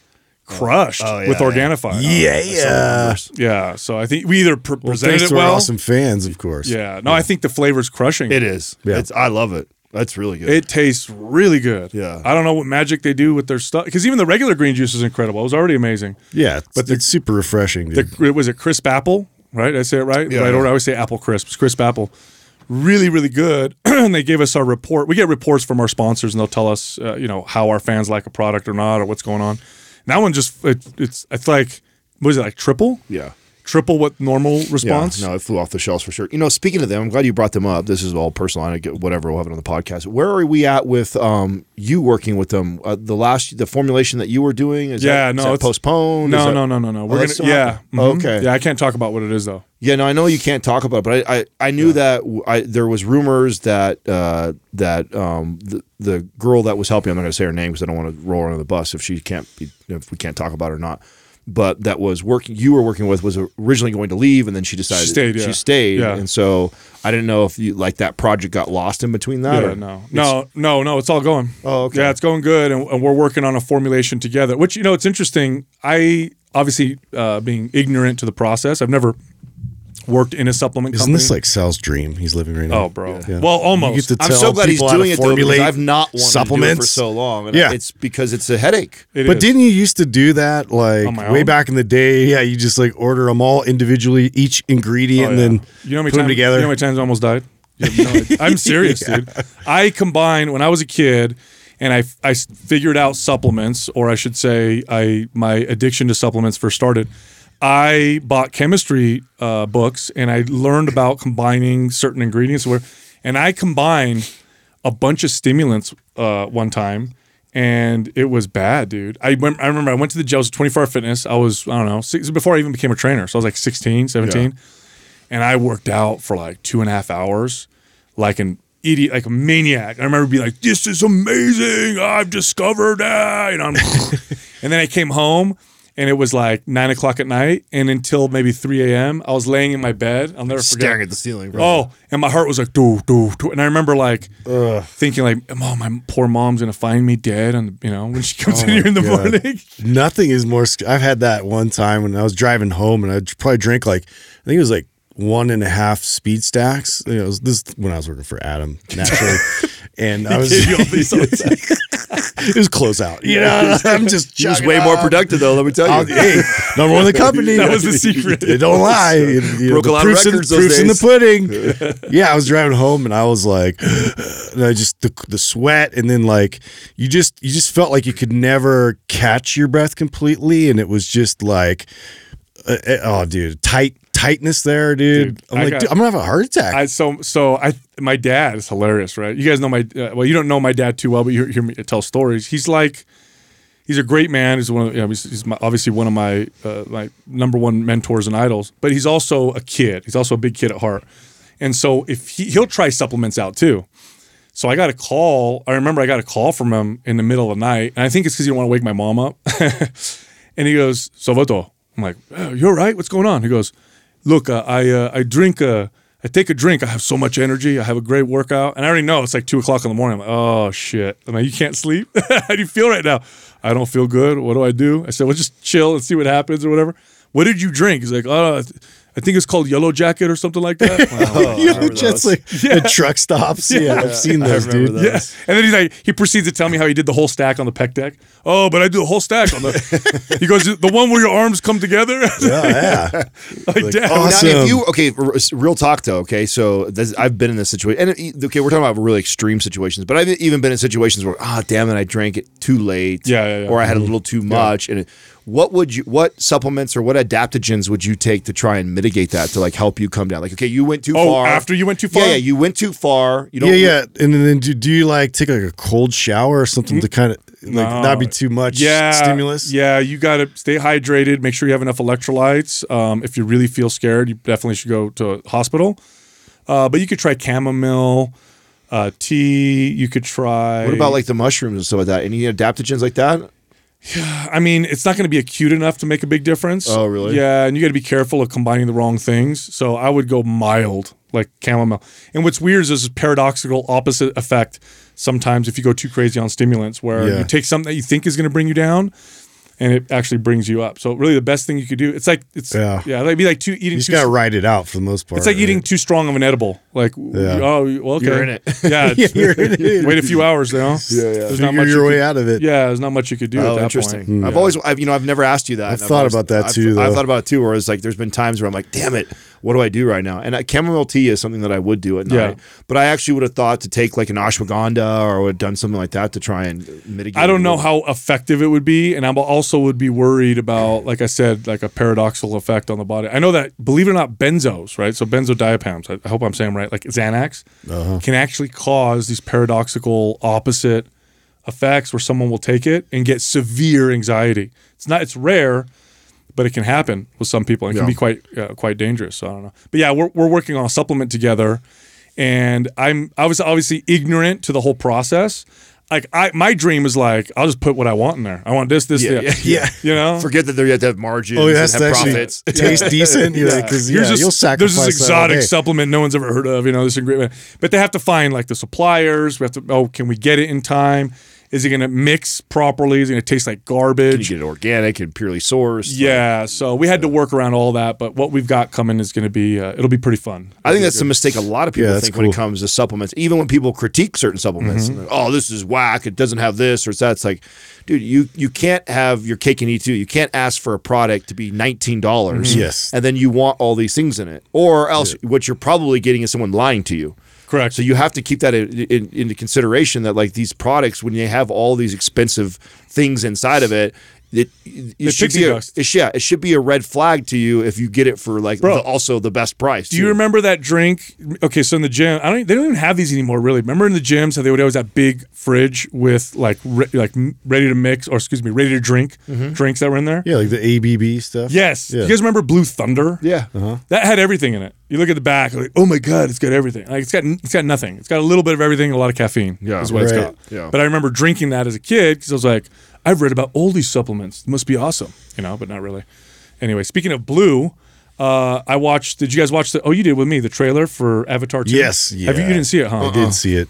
Speaker 2: crushed
Speaker 4: Oh, yeah,
Speaker 2: with
Speaker 4: yeah.
Speaker 2: Organifi.
Speaker 3: Oh, yeah, yeah.
Speaker 2: Yeah, so I think we either pr-
Speaker 3: Well,
Speaker 2: presented
Speaker 3: thanks
Speaker 2: it
Speaker 3: to our
Speaker 2: well.
Speaker 3: awesome fans, of course.
Speaker 2: Yeah, no, I think the flavor's crushing.
Speaker 4: It is.
Speaker 3: Yeah.
Speaker 4: It's, I love it. That's really good.
Speaker 2: It tastes really good.
Speaker 4: Yeah.
Speaker 2: I don't know what magic they do with their stuff because even the regular green juice is incredible. It was already amazing.
Speaker 3: yeah. It's,
Speaker 2: But the-
Speaker 3: it's super refreshing, dude.
Speaker 2: The, was it crisp apple? Right? Did I say it right?
Speaker 4: Yeah,
Speaker 2: right
Speaker 4: yeah.
Speaker 2: order. I always say apple crisps. Crisp apple. Really, really good. and they gave us our report. We get reports from our sponsors, and they'll tell us, uh, you know, how our fans like a product or not, or what's going on. And that one just it, it's it's like what is it like triple?
Speaker 4: yeah.
Speaker 2: Triple what normal response?
Speaker 4: Yeah, no, it flew off the shelves for sure. You know, speaking of them, I'm glad you brought them up. This is all personal. I get whatever we'll have it on the podcast. Where are we at with um you working with them? Uh, the last the formulation that you were doing is
Speaker 2: Yeah,
Speaker 4: that,
Speaker 2: no,
Speaker 4: is that
Speaker 2: it's-
Speaker 4: postponed.
Speaker 2: No,
Speaker 4: that-
Speaker 2: no, no, no, no. We're
Speaker 4: that's
Speaker 2: gonna yeah. mhm.
Speaker 4: Okay.
Speaker 2: Yeah, I can't talk about what it is though.
Speaker 4: Yeah, no, I know you can't talk about, it, but I I, I knew that w I there was rumors that uh, that um, the the girl that was helping. I'm not going to say her name because I don't want to roll her under the bus if she can't be if we can't talk about her or not. But that was working. You were working with was originally going to leave, and then she decided
Speaker 2: stayed, yeah.
Speaker 4: She stayed,
Speaker 2: Yeah.
Speaker 4: and so I didn't know if you like that project got lost in between that.
Speaker 2: Yeah,
Speaker 4: or
Speaker 2: no, no, no, no. It's all going.
Speaker 4: Oh, okay.
Speaker 2: Yeah, it's going good, and, and we're working on a formulation together. Which you know, it's interesting. I obviously uh, being ignorant to the process. I've never worked in a supplement
Speaker 3: Isn't
Speaker 2: company.
Speaker 3: this like Sal's dream? He's living right now.
Speaker 2: oh, bro.
Speaker 3: Yeah.
Speaker 2: Well,
Speaker 3: You
Speaker 2: almost.
Speaker 3: get to
Speaker 4: I'm
Speaker 3: tell
Speaker 4: so glad he's
Speaker 3: people how to
Speaker 4: doing it though because I've not wanted to do it for
Speaker 3: supplements.
Speaker 4: so long. And
Speaker 3: Yeah.
Speaker 4: it's because it's a headache.
Speaker 2: It
Speaker 3: But
Speaker 2: is.
Speaker 3: didn't you used to do that like
Speaker 2: On my
Speaker 3: way
Speaker 2: own?
Speaker 3: back in the day? Yeah, you just like order them all individually, each ingredient,
Speaker 2: Oh,
Speaker 3: and then
Speaker 2: you know how many
Speaker 3: put them
Speaker 2: times,
Speaker 3: together.
Speaker 2: You know how many times I almost died? You have no idea. I'm serious, dude. I combined when I was a kid, and I I figured out supplements, or I should say, I my addiction to supplements first started. I bought chemistry uh, books, and I learned about combining certain ingredients. Where, and I combined a bunch of stimulants uh, one time. And it was bad, dude. I, rem- I remember I went to the gym. I was 24 hour fitness. I was, I don't know, six, before I even became a trainer. So I was like 16, 17 and I worked out for like two and a half hours, like an idiot, like a maniac. I remember being like, "This is amazing! I've discovered that." I'm- and then I came home, and it was like nine o'clock at night, and until maybe three a.m. I was laying in my bed. I'll never forget.
Speaker 4: Staring at the ceiling. Bro.
Speaker 2: Oh, and my heart was like do do do, and I remember like thinking like, "Oh, my poor mom's gonna find me dead," and you know when she comes oh in
Speaker 3: Oh my
Speaker 2: here in the
Speaker 3: God.
Speaker 2: morning.
Speaker 3: Nothing is more. sc- I've had that one time when I was driving home, and I probably drank like I think it was like one and a half speed stacks. You know, this when I was working for Adam naturally, and I was
Speaker 2: you all these
Speaker 3: it was close out. You know, I'm just
Speaker 4: He was way more productive though. Let me tell
Speaker 3: I'll-
Speaker 4: you.
Speaker 3: hey, number one in the company.
Speaker 2: That was the secret.
Speaker 3: They don't lie. You
Speaker 4: Broke a
Speaker 3: the
Speaker 4: lot of
Speaker 3: in-
Speaker 4: records those
Speaker 3: proof's in the pudding. yeah, I was driving home and I was like, and I just the, the sweat and then like you just you just felt like you could never catch your breath completely, and it was just like, uh, uh, oh, dude, tight tightness there, dude.
Speaker 2: Dude,
Speaker 3: I'm
Speaker 2: I
Speaker 3: like,
Speaker 2: got-
Speaker 3: dude, I'm gonna have a heart attack.
Speaker 2: I so so I my dad is hilarious, right? You guys know my uh, well, you don't know my dad too well, but you hear, hear me tell stories. He's like, he's a great man. He's one of you know, he's, he's my, obviously one of my uh, my number one mentors and idols. But he's also a kid. He's also a big kid at heart, and so if he he'll try supplements out too. So I got a call. I remember I got a call from him in the middle of the night, and I think it's because he didn't want to wake my mom up. and he goes, "Salvatore." I'm like, oh, "You're right. What's going on?" He goes, "Look, uh, I uh, I drink a I take a drink. I have so much energy. I have a great workout, and I already know it's like two o'clock in the morning. I'm like, oh shit. I'm like, you can't sleep. How do you feel right now? I don't feel good. What do I do? I said, well, just chill and see what happens or whatever. What did you drink? He's like, oh, I think it's called Yellow Jacket or something like that. Wow.
Speaker 3: you know, just like the truck stops. Yeah, I've seen
Speaker 4: I
Speaker 3: those, dude.
Speaker 4: those.
Speaker 2: Yeah. And then he's like, he proceeds to tell me how he did the whole stack on the pec deck. Oh, but I do the whole stack on the. he goes, the one where your arms come together.
Speaker 3: Oh, yeah.
Speaker 2: like, Dad,
Speaker 4: Now,
Speaker 3: awesome.
Speaker 4: if you okay, r- real talk though. Okay, so this, I've been in this situation, and it- okay, we're talking about really extreme situations, but I've even been in situations where, ah, damn it, I drank it too late,
Speaker 2: Yeah, yeah, yeah.
Speaker 4: or I had a little too much. And it, what would you, what supplements or what adaptogens would you take to try and mitigate that to like help you come down? Like, okay, you went too
Speaker 2: Oh,
Speaker 4: far
Speaker 2: after you went too far?
Speaker 4: Yeah, yeah, you went too far. You don't,
Speaker 3: Yeah, yeah. And then do, do you like take like a cold shower or something to kind of like not be too much
Speaker 2: yeah,
Speaker 3: stimulus?
Speaker 2: Yeah, you got to stay hydrated. Make sure you have enough electrolytes. Um, if you really feel scared, you definitely should go to a hospital. Uh, but you could try chamomile, uh, tea. You could try.
Speaker 4: What about like the mushrooms and stuff like that? Any adaptogens like that?
Speaker 2: I mean, it's not going to be acute enough to make a big difference.
Speaker 4: Oh, really?
Speaker 2: Yeah, and you got to be careful of combining the wrong things. So I would go mild, like chamomile. And what's weird is this paradoxical opposite effect. Sometimes if you go too crazy on stimulants, where
Speaker 3: Yeah.
Speaker 2: you take something that you think is going to bring you down, and it actually brings you up. So really, the best thing you could do, it's like it's yeah,
Speaker 3: Yeah.
Speaker 2: it'd be like too eating
Speaker 3: You just got to ride it out for the most part.
Speaker 2: it's like
Speaker 3: right?
Speaker 2: eating too strong of an edible. Like,
Speaker 3: Yeah.
Speaker 2: oh, well, okay,
Speaker 4: You're in it.
Speaker 2: Yeah,
Speaker 3: Yeah, you're in it.
Speaker 2: wait a few hours now. Yeah, yeah. There's not much
Speaker 3: your
Speaker 2: you
Speaker 3: way
Speaker 2: could-
Speaker 3: out of it.
Speaker 2: Yeah, there's not much you could do. at
Speaker 4: Oh,
Speaker 2: that
Speaker 4: interesting.
Speaker 2: Point.
Speaker 4: I've always, I've, you know, I've never asked you that.
Speaker 3: I've
Speaker 4: and
Speaker 3: thought
Speaker 4: always-
Speaker 3: about that
Speaker 4: I've-
Speaker 3: too,
Speaker 4: I've thought about it too, where it's like there's been times where I'm like, damn it, what do I do right now? And uh, chamomile tea is something that I would do at
Speaker 2: Yeah.
Speaker 4: night, but I actually would have thought to take like an ashwagandha or would have done something like that to try and mitigate.
Speaker 2: I don't know how effective it would be, and I also would be worried about, like I said, like a paradoxical effect on the body. I know that, believe it or not, benzos, right? So benzodiazepams. I, I hope I'm saying right. Like Xanax can actually cause these paradoxical opposite effects where someone will take it and get severe anxiety. It's not. It's rare, but it can happen with some people. It can be quite uh, quite dangerous. So I don't know. But yeah, we're we're working on a supplement together, and I'm I was obviously ignorant to the whole process. Like I, my dream is like I'll just put what I want in there. I want this, this,
Speaker 4: Yeah,
Speaker 2: that.
Speaker 4: yeah,
Speaker 3: Yeah.
Speaker 2: You know,
Speaker 4: Forget that they have to have margins.
Speaker 3: Oh,
Speaker 4: and
Speaker 3: that's
Speaker 4: have
Speaker 3: actually
Speaker 4: profits.
Speaker 3: taste decent. Yeah, because yeah,
Speaker 2: Here's this-
Speaker 3: you'll sacrifice
Speaker 2: There's this exotic
Speaker 3: day.
Speaker 2: supplement no one's ever heard of. You know, this ingredient, but they have to find like the suppliers. We have to. Oh, can we get it in time? Is it going to mix properly? Is it going to taste like
Speaker 4: Can
Speaker 2: garbage?
Speaker 4: you get it organic and purely sourced?
Speaker 2: yeah, so we had to work around all that, but what we've got coming is going to be uh, it'll be pretty fun.
Speaker 4: I think that's the mistake a lot of people
Speaker 3: Yeah, that's
Speaker 4: think when it comes to supplements. Even when people critique certain supplements,
Speaker 2: Mm-hmm.
Speaker 4: and oh, this is whack. It doesn't have this or it's that. It's like, dude, you you can't have your cake and eat too. You can't ask for a product to be nineteen dollars,
Speaker 2: Mm-hmm.
Speaker 3: Yes.
Speaker 4: and then you want all these things in it, or else what you're probably getting is someone lying to you.
Speaker 2: Correct.
Speaker 4: So you have to keep that in, in, into consideration that like these products, when you have all these expensive things inside of it, it, it,
Speaker 2: They're
Speaker 4: should be a, it, yeah, it should be a red flag to you if you get it for like
Speaker 2: Bro,
Speaker 4: the, also the best price.
Speaker 2: Do you remember that drink? Okay, so in the gym, I don't. They don't even have these anymore, really. Remember in the gyms how they would always have big fridge with like re, like ready to mix or excuse me, ready to drink mm-hmm. drinks that were in there.
Speaker 3: Yeah, like the ABB stuff.
Speaker 2: Yes.
Speaker 3: Yeah.
Speaker 2: You guys remember Blue Thunder?
Speaker 4: Yeah. Uh-huh.
Speaker 2: That had everything in it. You look at the back, like, oh my god, it's got everything. Like it's got it's got nothing. It's got a little bit of everything, a lot of caffeine.
Speaker 4: Yeah,
Speaker 2: is what it's got.
Speaker 4: Yeah.
Speaker 2: But I remember drinking that as a kid because I was like, I've read about all these supplements. It must be awesome, you know, but not really. Anyway, speaking of blue, uh, I watched. Did you guys watch the? Oh, you did with me the trailer for Avatar 2?
Speaker 3: Yes,
Speaker 2: Have you, you didn't see it, huh?
Speaker 3: I did see it.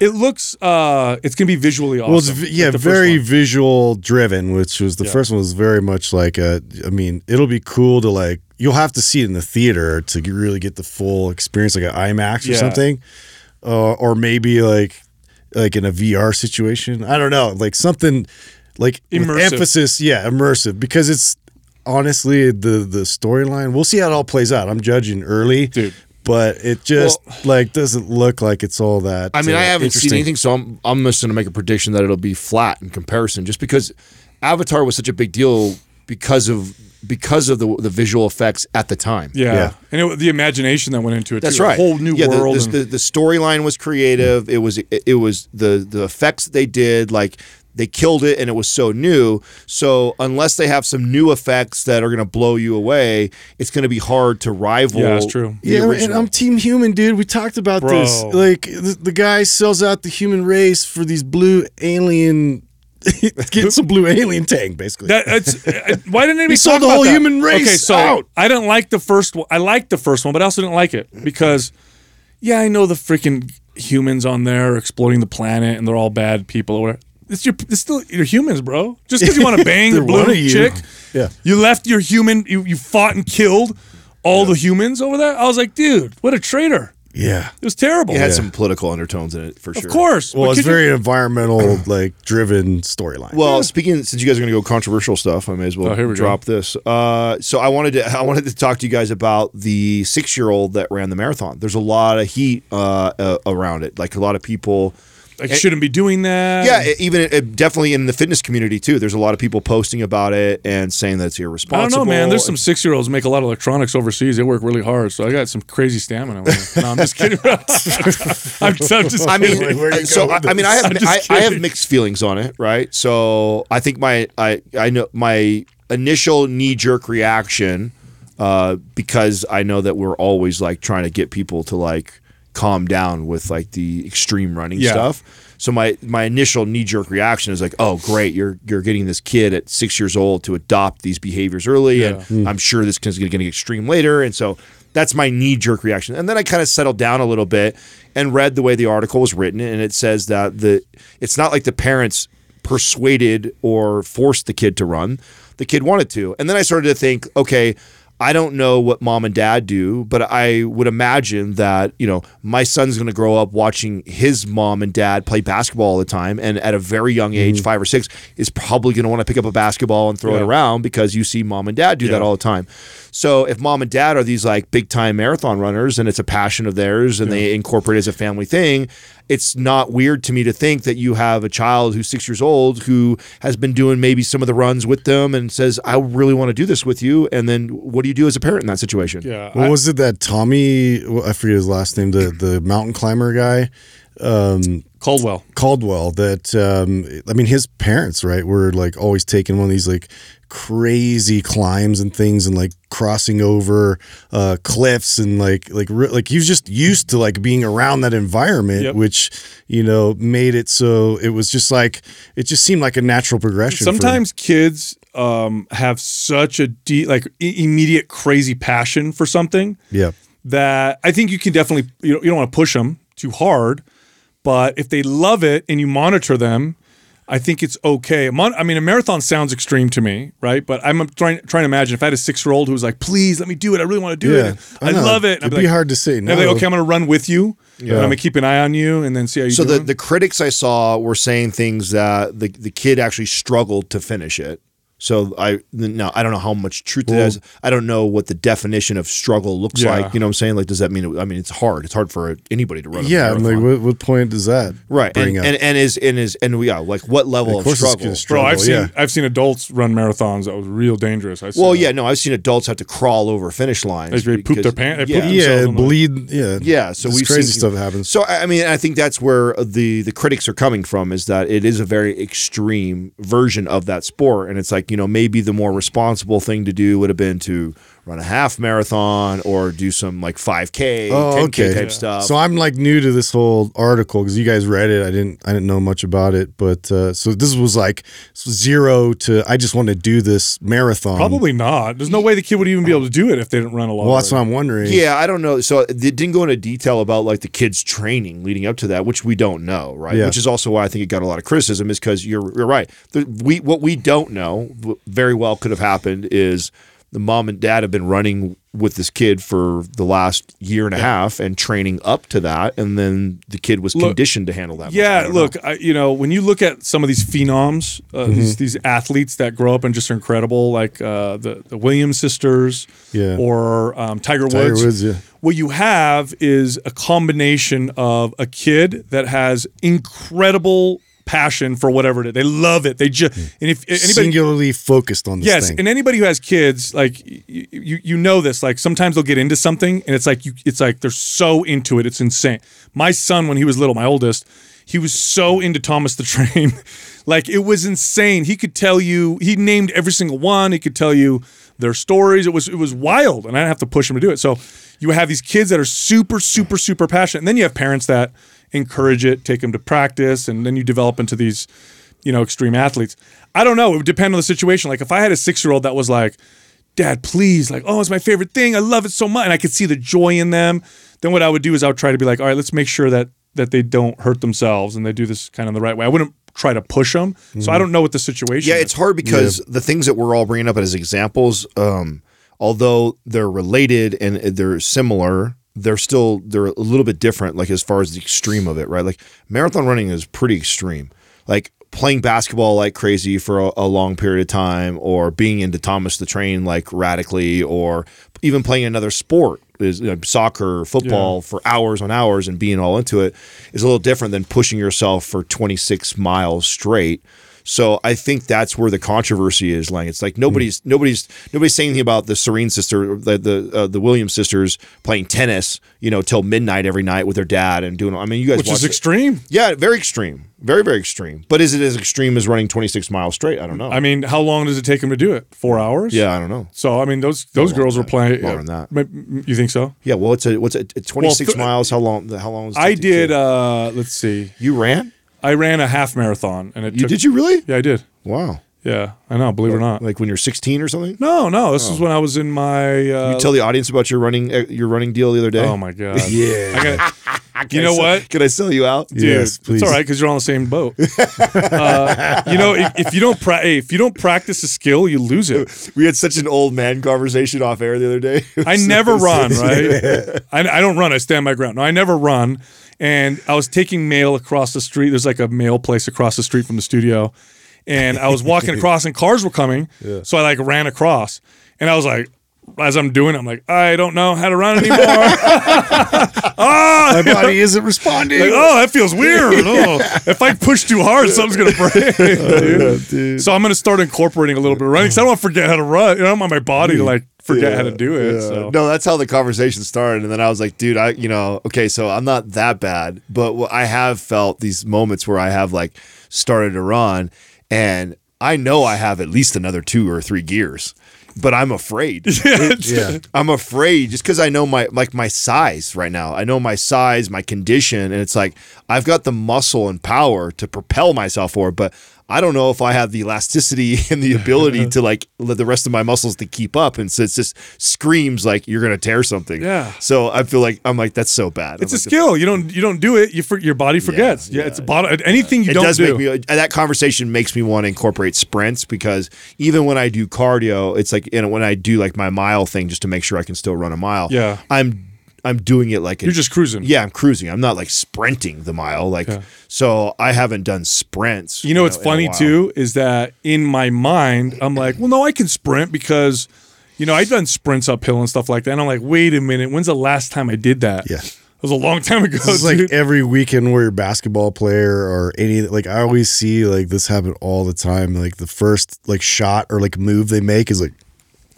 Speaker 2: It looks. Uh, it's gonna be visually awesome.
Speaker 3: Well, it's, v- yeah,
Speaker 2: like
Speaker 3: very visual driven, which was the
Speaker 2: Yeah.
Speaker 3: first one was very much like a. I mean, it'll be cool to like. You'll have to see it in the theater to really get the full experience, like an IMAX or
Speaker 2: Yeah.
Speaker 3: something, uh, or maybe like like in a VR situation. I don't know, like something like
Speaker 2: Immersive.
Speaker 3: emphasis. Yeah, immersive because it's honestly the the storyline. We'll see how it all plays out. I'm judging early,
Speaker 2: Dude.
Speaker 3: but it just like doesn't look like it's all that.
Speaker 4: I mean,
Speaker 3: uh,
Speaker 4: I haven't seen anything, so I'm I'm just going to make a prediction that it'll be flat in comparison, just because Avatar was such a big deal because of because of the the visual effects at the time.
Speaker 2: Yeah,
Speaker 3: Yeah.
Speaker 2: and it, the imagination that went into it.
Speaker 4: That's
Speaker 2: too.
Speaker 4: right.
Speaker 2: A whole new
Speaker 4: yeah, the-
Speaker 2: world.
Speaker 4: The,
Speaker 2: and-
Speaker 4: the, the storyline was creative. It was it, it was the the effects that they did like they killed it and it was so new. So unless they have some new effects that are going to blow you away, it's going to be hard to rival.
Speaker 2: Yeah, it's true.
Speaker 4: the
Speaker 3: Yeah, and. I'm Team Human, dude. We talked about
Speaker 2: Bro.
Speaker 3: this. Like the, the guy sells out the human race for these blue alien, getting some blue alien tank, basically.
Speaker 2: That, it's, uh, why didn't anybody
Speaker 3: He sold
Speaker 2: talk
Speaker 3: the
Speaker 2: about
Speaker 3: whole
Speaker 2: that?
Speaker 3: human race
Speaker 2: Okay, so
Speaker 3: out.
Speaker 2: I didn't like the first one. I liked the first one, but I also didn't like it because, yeah, I know the freaking humans on there are exploiting the planet and they're all bad people or whatever. It's your, it's still you're humans, bro. Just because you want to bang the
Speaker 3: They're
Speaker 2: blue
Speaker 3: one you.
Speaker 2: chick,
Speaker 3: Yeah.
Speaker 2: you left your human. You, you fought and killed all the humans over there. I was like, dude, what a traitor!
Speaker 3: yeah.
Speaker 2: It was terrible.
Speaker 4: it had
Speaker 3: Yeah.
Speaker 4: some political undertones in it for sure.
Speaker 2: of course.
Speaker 3: Well, it's
Speaker 2: could you-
Speaker 3: very environmental, like driven storyline.
Speaker 4: Well, speaking since you guys are going to go controversial stuff, I may as well
Speaker 2: Oh, here we go.
Speaker 4: drop this. Uh, so I wanted to I wanted to talk to you guys about the six year old that ran the marathon. There's a lot of heat uh, uh, around it. Like a lot of people.
Speaker 2: Like shouldn't be doing that.
Speaker 4: Yeah, even uh, definitely in the fitness community too. There's a lot of people posting about it and saying that it's irresponsible.
Speaker 2: I don't know, man. There's some six year olds make a lot of electronics overseas. They work really hard, so I got some crazy stamina. no, I'm just kidding. I'm, I'm just.
Speaker 4: I mean,
Speaker 3: Like, where do you
Speaker 4: so I, I mean, I have
Speaker 2: I'm
Speaker 4: I, I have mixed feelings on it, right? So I think my I I know my initial knee jerk reaction, uh, because I know that we're always like trying to get people to like calm down with like the extreme running
Speaker 2: Yeah.
Speaker 4: stuff. So my my initial knee jerk reaction is like, oh great, you're you're getting this kid at six years old to adopt these behaviors early,
Speaker 2: Yeah.
Speaker 4: and I'm sure this kid's going to get extreme later, and so that's my knee jerk reaction. And then I kind of settled down a little bit and read the way the article was written, and it says that the it's not like the parents persuaded or forced the kid to run. The kid wanted to. And then I started to think, okay, I don't know what mom and dad do, but I would imagine that, you know, my son's going to grow up watching his mom and dad play basketball all the time. And at a very young age, mm-hmm. five or six, is probably going to want to pick up a basketball and throw it around because you see mom and dad do that all the time. So if mom and dad are these like big time marathon runners and it's a passion of theirs and they incorporate it as a family thing, it's not weird to me to think that you have a child who's six years old who has been doing maybe some of the runs with them and says, I really want to do this with you. And then what do you do as a parent in that situation?
Speaker 2: yeah.
Speaker 3: what
Speaker 2: I-
Speaker 3: was it that Tommy? I forget his last name. The the mountain climber guy. Um,
Speaker 2: Caldwell.
Speaker 3: Caldwell that um I mean his parents right were like always taking one of these like crazy climbs and things and like crossing over uh cliffs and like like re- like he was just used to like being around that environment
Speaker 2: Yep.
Speaker 3: which you know made it so it was just like it just seemed like a natural progression for-
Speaker 2: Sometimes kids um, have such a deep, like immediate crazy passion for something
Speaker 3: yeah
Speaker 2: that I think you can definitely you don't, you don't want to push them too hard, but if they love it and you monitor them, I think it's okay. Mon- I mean, a marathon sounds extreme to me, right? But I'm trying trying to imagine if I had a six year old who was like, "Please let me do it. I really want to do
Speaker 3: Yeah,
Speaker 2: it.
Speaker 3: I
Speaker 2: I, love it." And I'd
Speaker 3: It'd be hard to say
Speaker 2: and I'd be like, okay, I'm going to run with you. Yeah. I'm going to keep an eye on you and then see how you
Speaker 4: So the, the critics I saw were saying things that the, the kid actually struggled to finish it. So I now I don't know how much truth it has. I don't know what the definition of struggle looks
Speaker 2: Yeah.
Speaker 4: like. You know what I'm saying? Like, does that mean? It, I mean, it's hard. It's hard for anybody to run. A
Speaker 3: yeah I'm like what, what point does that
Speaker 4: right.
Speaker 3: bring
Speaker 4: And,
Speaker 3: up
Speaker 4: and and is and is and we yeah, like what level
Speaker 3: Of
Speaker 4: of,
Speaker 3: course it's
Speaker 4: struggle?
Speaker 3: gonna
Speaker 2: Bro,
Speaker 3: struggle,
Speaker 2: I've seen. I've seen adults run marathons that was real dangerous. I
Speaker 4: Well, yeah, no, I've seen adults have to crawl over finish lines.
Speaker 2: They poop their pants-
Speaker 4: Yeah.
Speaker 2: poop
Speaker 3: yeah
Speaker 2: themselves on
Speaker 3: bleed yeah
Speaker 4: Yeah, so we've
Speaker 3: crazy
Speaker 4: seen,
Speaker 3: stuff happens
Speaker 4: So I I mean, I think that's where the the critics are coming from is that it is a very extreme version of that sport, and it's like you know maybe the more responsible thing to do would have been to run a half marathon or do some like 5K,
Speaker 3: Oh,
Speaker 4: 10K
Speaker 3: okay.
Speaker 4: type
Speaker 3: Yeah.
Speaker 4: stuff.
Speaker 3: So I'm like new to this whole article because you guys read it. I didn't. I didn't know much about it. But uh, so this was like zero to. I just want to do this marathon.
Speaker 2: Probably not. There's no way the kid would even be able to do it if they didn't run a lot.
Speaker 3: Well, that's what I'm wondering.
Speaker 4: Yeah, I don't know. So it didn't go into detail about like the kids' training leading up to that, which we don't know, right?
Speaker 3: Yeah.
Speaker 4: Which is also why I think it got a lot of criticism, is because you're you're right. The, we what we don't know very well could have happened is the mom and dad have been running with this kid for the last year and a half and training up to that, and then the kid was
Speaker 2: Look-
Speaker 4: conditioned to handle that. I
Speaker 2: Yeah,
Speaker 4: know.
Speaker 2: look, I, you know, when you look at some of these phenoms, uh,
Speaker 3: Mm-hmm.
Speaker 2: these these athletes that grow up and just are incredible, like uh, the the Williams sisters,
Speaker 3: Yeah.
Speaker 2: or um, Tiger Woods.
Speaker 3: Tiger Woods, yeah.
Speaker 2: What you have is a combination of a kid that has incredible passion for whatever it is. They love it. They just hmm. and if anybody
Speaker 3: singularly focused on this
Speaker 2: Yes,
Speaker 3: thing.
Speaker 2: and anybody who has kids, like you, you, you know this. Like sometimes they'll get into something, and it's like you, it's like they're so into it, it's insane. My son, when he was little, my oldest, he was so into Thomas the Train, like it was insane. He could tell you, he named every single one. He could tell you their stories. It was it was wild, and I didn't have to push him to do it. So you have these kids that are super, super, super passionate, and then you have parents that encourage it, take them to practice, and then you develop into these you know, extreme athletes. I don't know. It would depend on the situation. Like if I had a six year old that was like, Dad, please, like, oh, it's my favorite thing. I love it so much. And I could see the joy in them. Then what I would do is I would try to be like, all right, let's make sure that that they don't hurt themselves and they do this kind of the right way. I wouldn't try to push them. So I don't know what the situation
Speaker 4: Yeah,
Speaker 2: is.
Speaker 4: it's hard because the things that we're all bringing up as examples, um, although they're related and they're similar, they're still they're a little bit different. Like as far as the extreme of it, right? Like marathon running is pretty extreme. Like playing basketball like crazy for a, a long period of time, or being into Thomas the Train like radically, or even playing another sport is you know, soccer, football for hours on hours and being all into it is a little different than pushing yourself for 26 miles straight. So I think that's where the controversy is, Lang. It's like nobody's nobody's nobody's saying anything about the Serene sister, the the uh, the Williams sisters playing tennis, you know, till midnight every night with their dad and doing. I mean, you guys
Speaker 2: which is
Speaker 4: it.
Speaker 2: extreme.
Speaker 4: Yeah, very extreme, very very extreme. But is it as extreme as running 26 miles straight? I don't know.
Speaker 2: I mean, how long does it take them to do it? Four hours?
Speaker 4: yeah, I don't know.
Speaker 2: So I mean, those those girls were playing.
Speaker 4: longer than that.
Speaker 2: You think so?
Speaker 4: Yeah, well, it's a what's it? 26
Speaker 2: th-
Speaker 4: miles. How long? How long?
Speaker 2: I did. uh Let's see.
Speaker 4: you ran?
Speaker 2: I ran a half marathon, and it
Speaker 4: You
Speaker 2: took.
Speaker 4: did you really?
Speaker 2: Yeah, I did.
Speaker 4: Wow.
Speaker 2: Yeah, I know. Believe it or not.
Speaker 4: Like when you're 16 or something?
Speaker 2: No, no. This is when I was in my. Uh,
Speaker 4: you tell the audience about your running uh, your running deal the other day.
Speaker 2: oh my god.
Speaker 3: yeah.
Speaker 2: I got. You know
Speaker 4: sell-
Speaker 2: what?
Speaker 4: Can I sell you out?
Speaker 2: Dude,
Speaker 3: Yes, please.
Speaker 2: it's all right because you're on the same boat. uh, you know, if, if you don't pra- hey, if you don't practice a skill, you lose it.
Speaker 4: We had such an old man conversation off air the other day.
Speaker 2: I never run, right? I, I don't run. I stand my ground. No, I never run. And I was taking mail across the street. There's like a mail place across the street from the studio, and I was walking across, and cars were coming. So I like ran across, and I was like, as I'm doing, it, I'm like, I don't know how to run anymore. Ah!
Speaker 3: My body isn't responding.
Speaker 2: Like, oh, that feels weird. Oh, if I push too hard, something's gonna break. Oh, dude. So I'm gonna start incorporating a little bit of running. Cause I don't want to forget how to run. You know, I don't want my body to like forget how to do it.
Speaker 4: Yeah.
Speaker 2: So.
Speaker 4: No, that's how the conversation started. And then I was like, dude, I, you know, okay, so I'm not that bad, but I have felt these moments where I have like started to run and I know I have at least another two or three gears, but I'm afraid.
Speaker 3: yeah.
Speaker 4: I'm afraid just because I know my like my size right now. I know my size, my condition, and it's like I've got the muscle and power to propel myself forward, but I don't know if I have the elasticity and the ability to like let the rest of my muscles to keep up. And so it just screams like you're gonna tear something.
Speaker 2: Yeah.
Speaker 4: So I feel like I'm like that's so bad.
Speaker 2: It's
Speaker 4: I'm
Speaker 2: a
Speaker 4: like,
Speaker 2: skill. You don't you don't do it. You for, your body forgets. Yeah,
Speaker 4: yeah,
Speaker 2: it's a bottom. Anything you
Speaker 4: it
Speaker 2: don't
Speaker 4: does
Speaker 2: do.
Speaker 4: make me uh, that conversation makes me want to incorporate sprints because even when I do cardio, it's like you know when I do like my mile thing just to make sure I can still run a mile.
Speaker 2: Yeah.
Speaker 4: I'm I'm doing it like a,
Speaker 2: You're just cruising.
Speaker 4: yeah I'm cruising. I'm not like sprinting the mile like so I haven't done sprints.
Speaker 2: You know what's
Speaker 4: in a
Speaker 2: funny too is that in my mind I'm like, well, no, I can sprint because, you know, I've done sprints uphill and stuff like that. And I'm like, wait a minute, when's the last time I did that?
Speaker 3: Yeah.
Speaker 2: it was a long time ago.
Speaker 3: This is like every weekend where you're a basketball player or any like I always see like this happen all the time. Like the first like shot or like move they make is like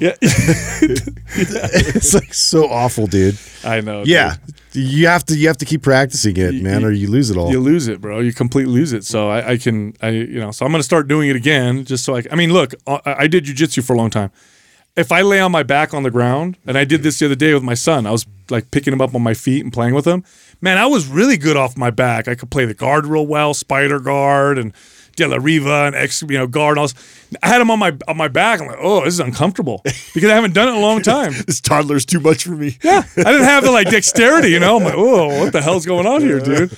Speaker 2: yeah,
Speaker 3: it's like so awful, dude.
Speaker 2: I know.
Speaker 3: Yeah.
Speaker 2: dude.
Speaker 3: You have to you have to keep practicing it, man, or you lose it all.
Speaker 2: You lose it, bro. You completely lose it. So I, I can, I you know, so I'm gonna start doing it again, just so I. I mean, look, I, I did jujitsu for a long time. if I lay on my back on the ground, and I did this the other day with my son, I was like picking him up on my feet and playing with him. Man, I was really good off my back. I could play the guard real well, spider guard and De La Riva and ex, you know, guard. And all this. I had him on my on my back. I'm like, oh, this is uncomfortable because I haven't done it in a long time.
Speaker 4: This toddler's too much for me.
Speaker 2: Yeah, I didn't have the like dexterity, you know. I'm like, oh, what the hell's going on here, dude?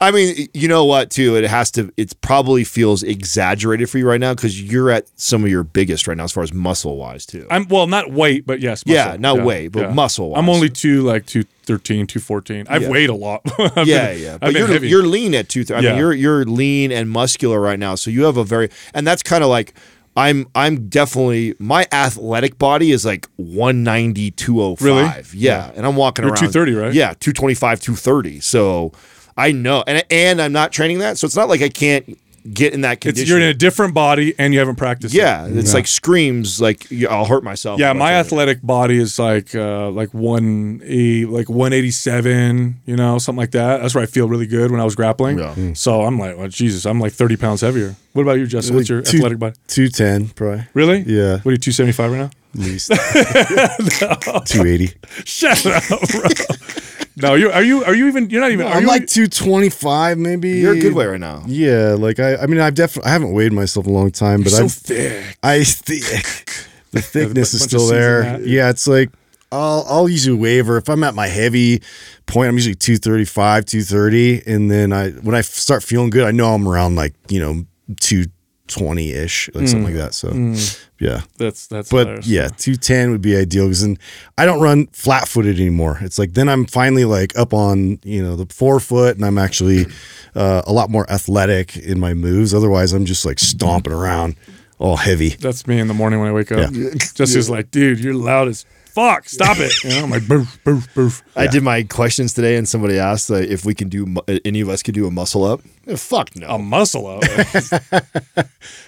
Speaker 4: I mean, you know what? Too, it has to. It probably feels exaggerated for you right now because you're at some of your biggest right now, as far as muscle wise, too.
Speaker 2: I'm well, not weight, but yes,
Speaker 4: Yeah,
Speaker 2: muscle.
Speaker 4: not weight, but muscle-wise.
Speaker 2: I'm only two, like two thirteen, two fourteen. I've
Speaker 4: Yeah.
Speaker 2: weighed a lot.
Speaker 4: Yeah,
Speaker 2: been-
Speaker 4: yeah. But you're you're lean at two. I
Speaker 2: Yeah.
Speaker 4: mean, you're you're lean and muscular right now, so you have a very and that's kind of like. I'm I'm definitely my athletic body is like 190 205.
Speaker 2: Really?
Speaker 4: Yeah. And I'm walking
Speaker 2: You're
Speaker 4: around
Speaker 2: 230, right?
Speaker 4: Yeah, 225 230. So I know and and I'm not training that. So it's not like I can't get in that
Speaker 2: It's,
Speaker 4: condition.
Speaker 2: you're in a different body and you haven't practiced. it.
Speaker 4: yeah, it's like screams like I'll hurt myself.
Speaker 2: Yeah, my
Speaker 4: try to-
Speaker 2: athletic body is like uh like one eight like one eighty seven, you know, something like that. That's where I feel really good when I was grappling.
Speaker 4: Yeah.
Speaker 2: So I'm like, well, Jesus, I'm like thirty pounds heavier. What about you, Justin? What's your
Speaker 3: Two-
Speaker 2: athletic body?
Speaker 3: 210, probably.
Speaker 2: Really?
Speaker 3: Yeah.
Speaker 2: What are you, two seventy five right now?
Speaker 3: At least. 280.
Speaker 2: Shut up, bro. No, you are you are you even you're not even are
Speaker 3: I'm
Speaker 2: you
Speaker 3: like 225, maybe.
Speaker 4: You're a good way right now.
Speaker 3: Yeah, like I, I mean, I've definitely, I haven't weighed myself in a long time, but
Speaker 2: so
Speaker 3: I've,
Speaker 2: thick.
Speaker 3: I thick. The thickness is still there. Yeah, it's like I'll I'll usually waver if I'm at my heavy point. I'm usually 235, 230, and then I when I start feeling good, I know I'm around like you know 220 ish, like something like that. So yeah.
Speaker 2: That's that's
Speaker 3: But
Speaker 2: hilarious.
Speaker 3: yeah, 210 would be ideal because then I don't run flat footed anymore. It's like then I'm finally like up on, you know, the forefoot and I'm actually uh, a lot more athletic in my moves. Otherwise, I'm just like stomping around all heavy.
Speaker 2: That's me in the morning when I wake up.
Speaker 3: Yeah.
Speaker 2: Just is like, dude, you're loud as fuck. Stop it. You know, I'm like, boof, boof, boof.
Speaker 4: I did my questions today, and somebody asked uh, if we can do mu- any of us could do a muscle up. Eh, fuck no.
Speaker 2: A muscle up.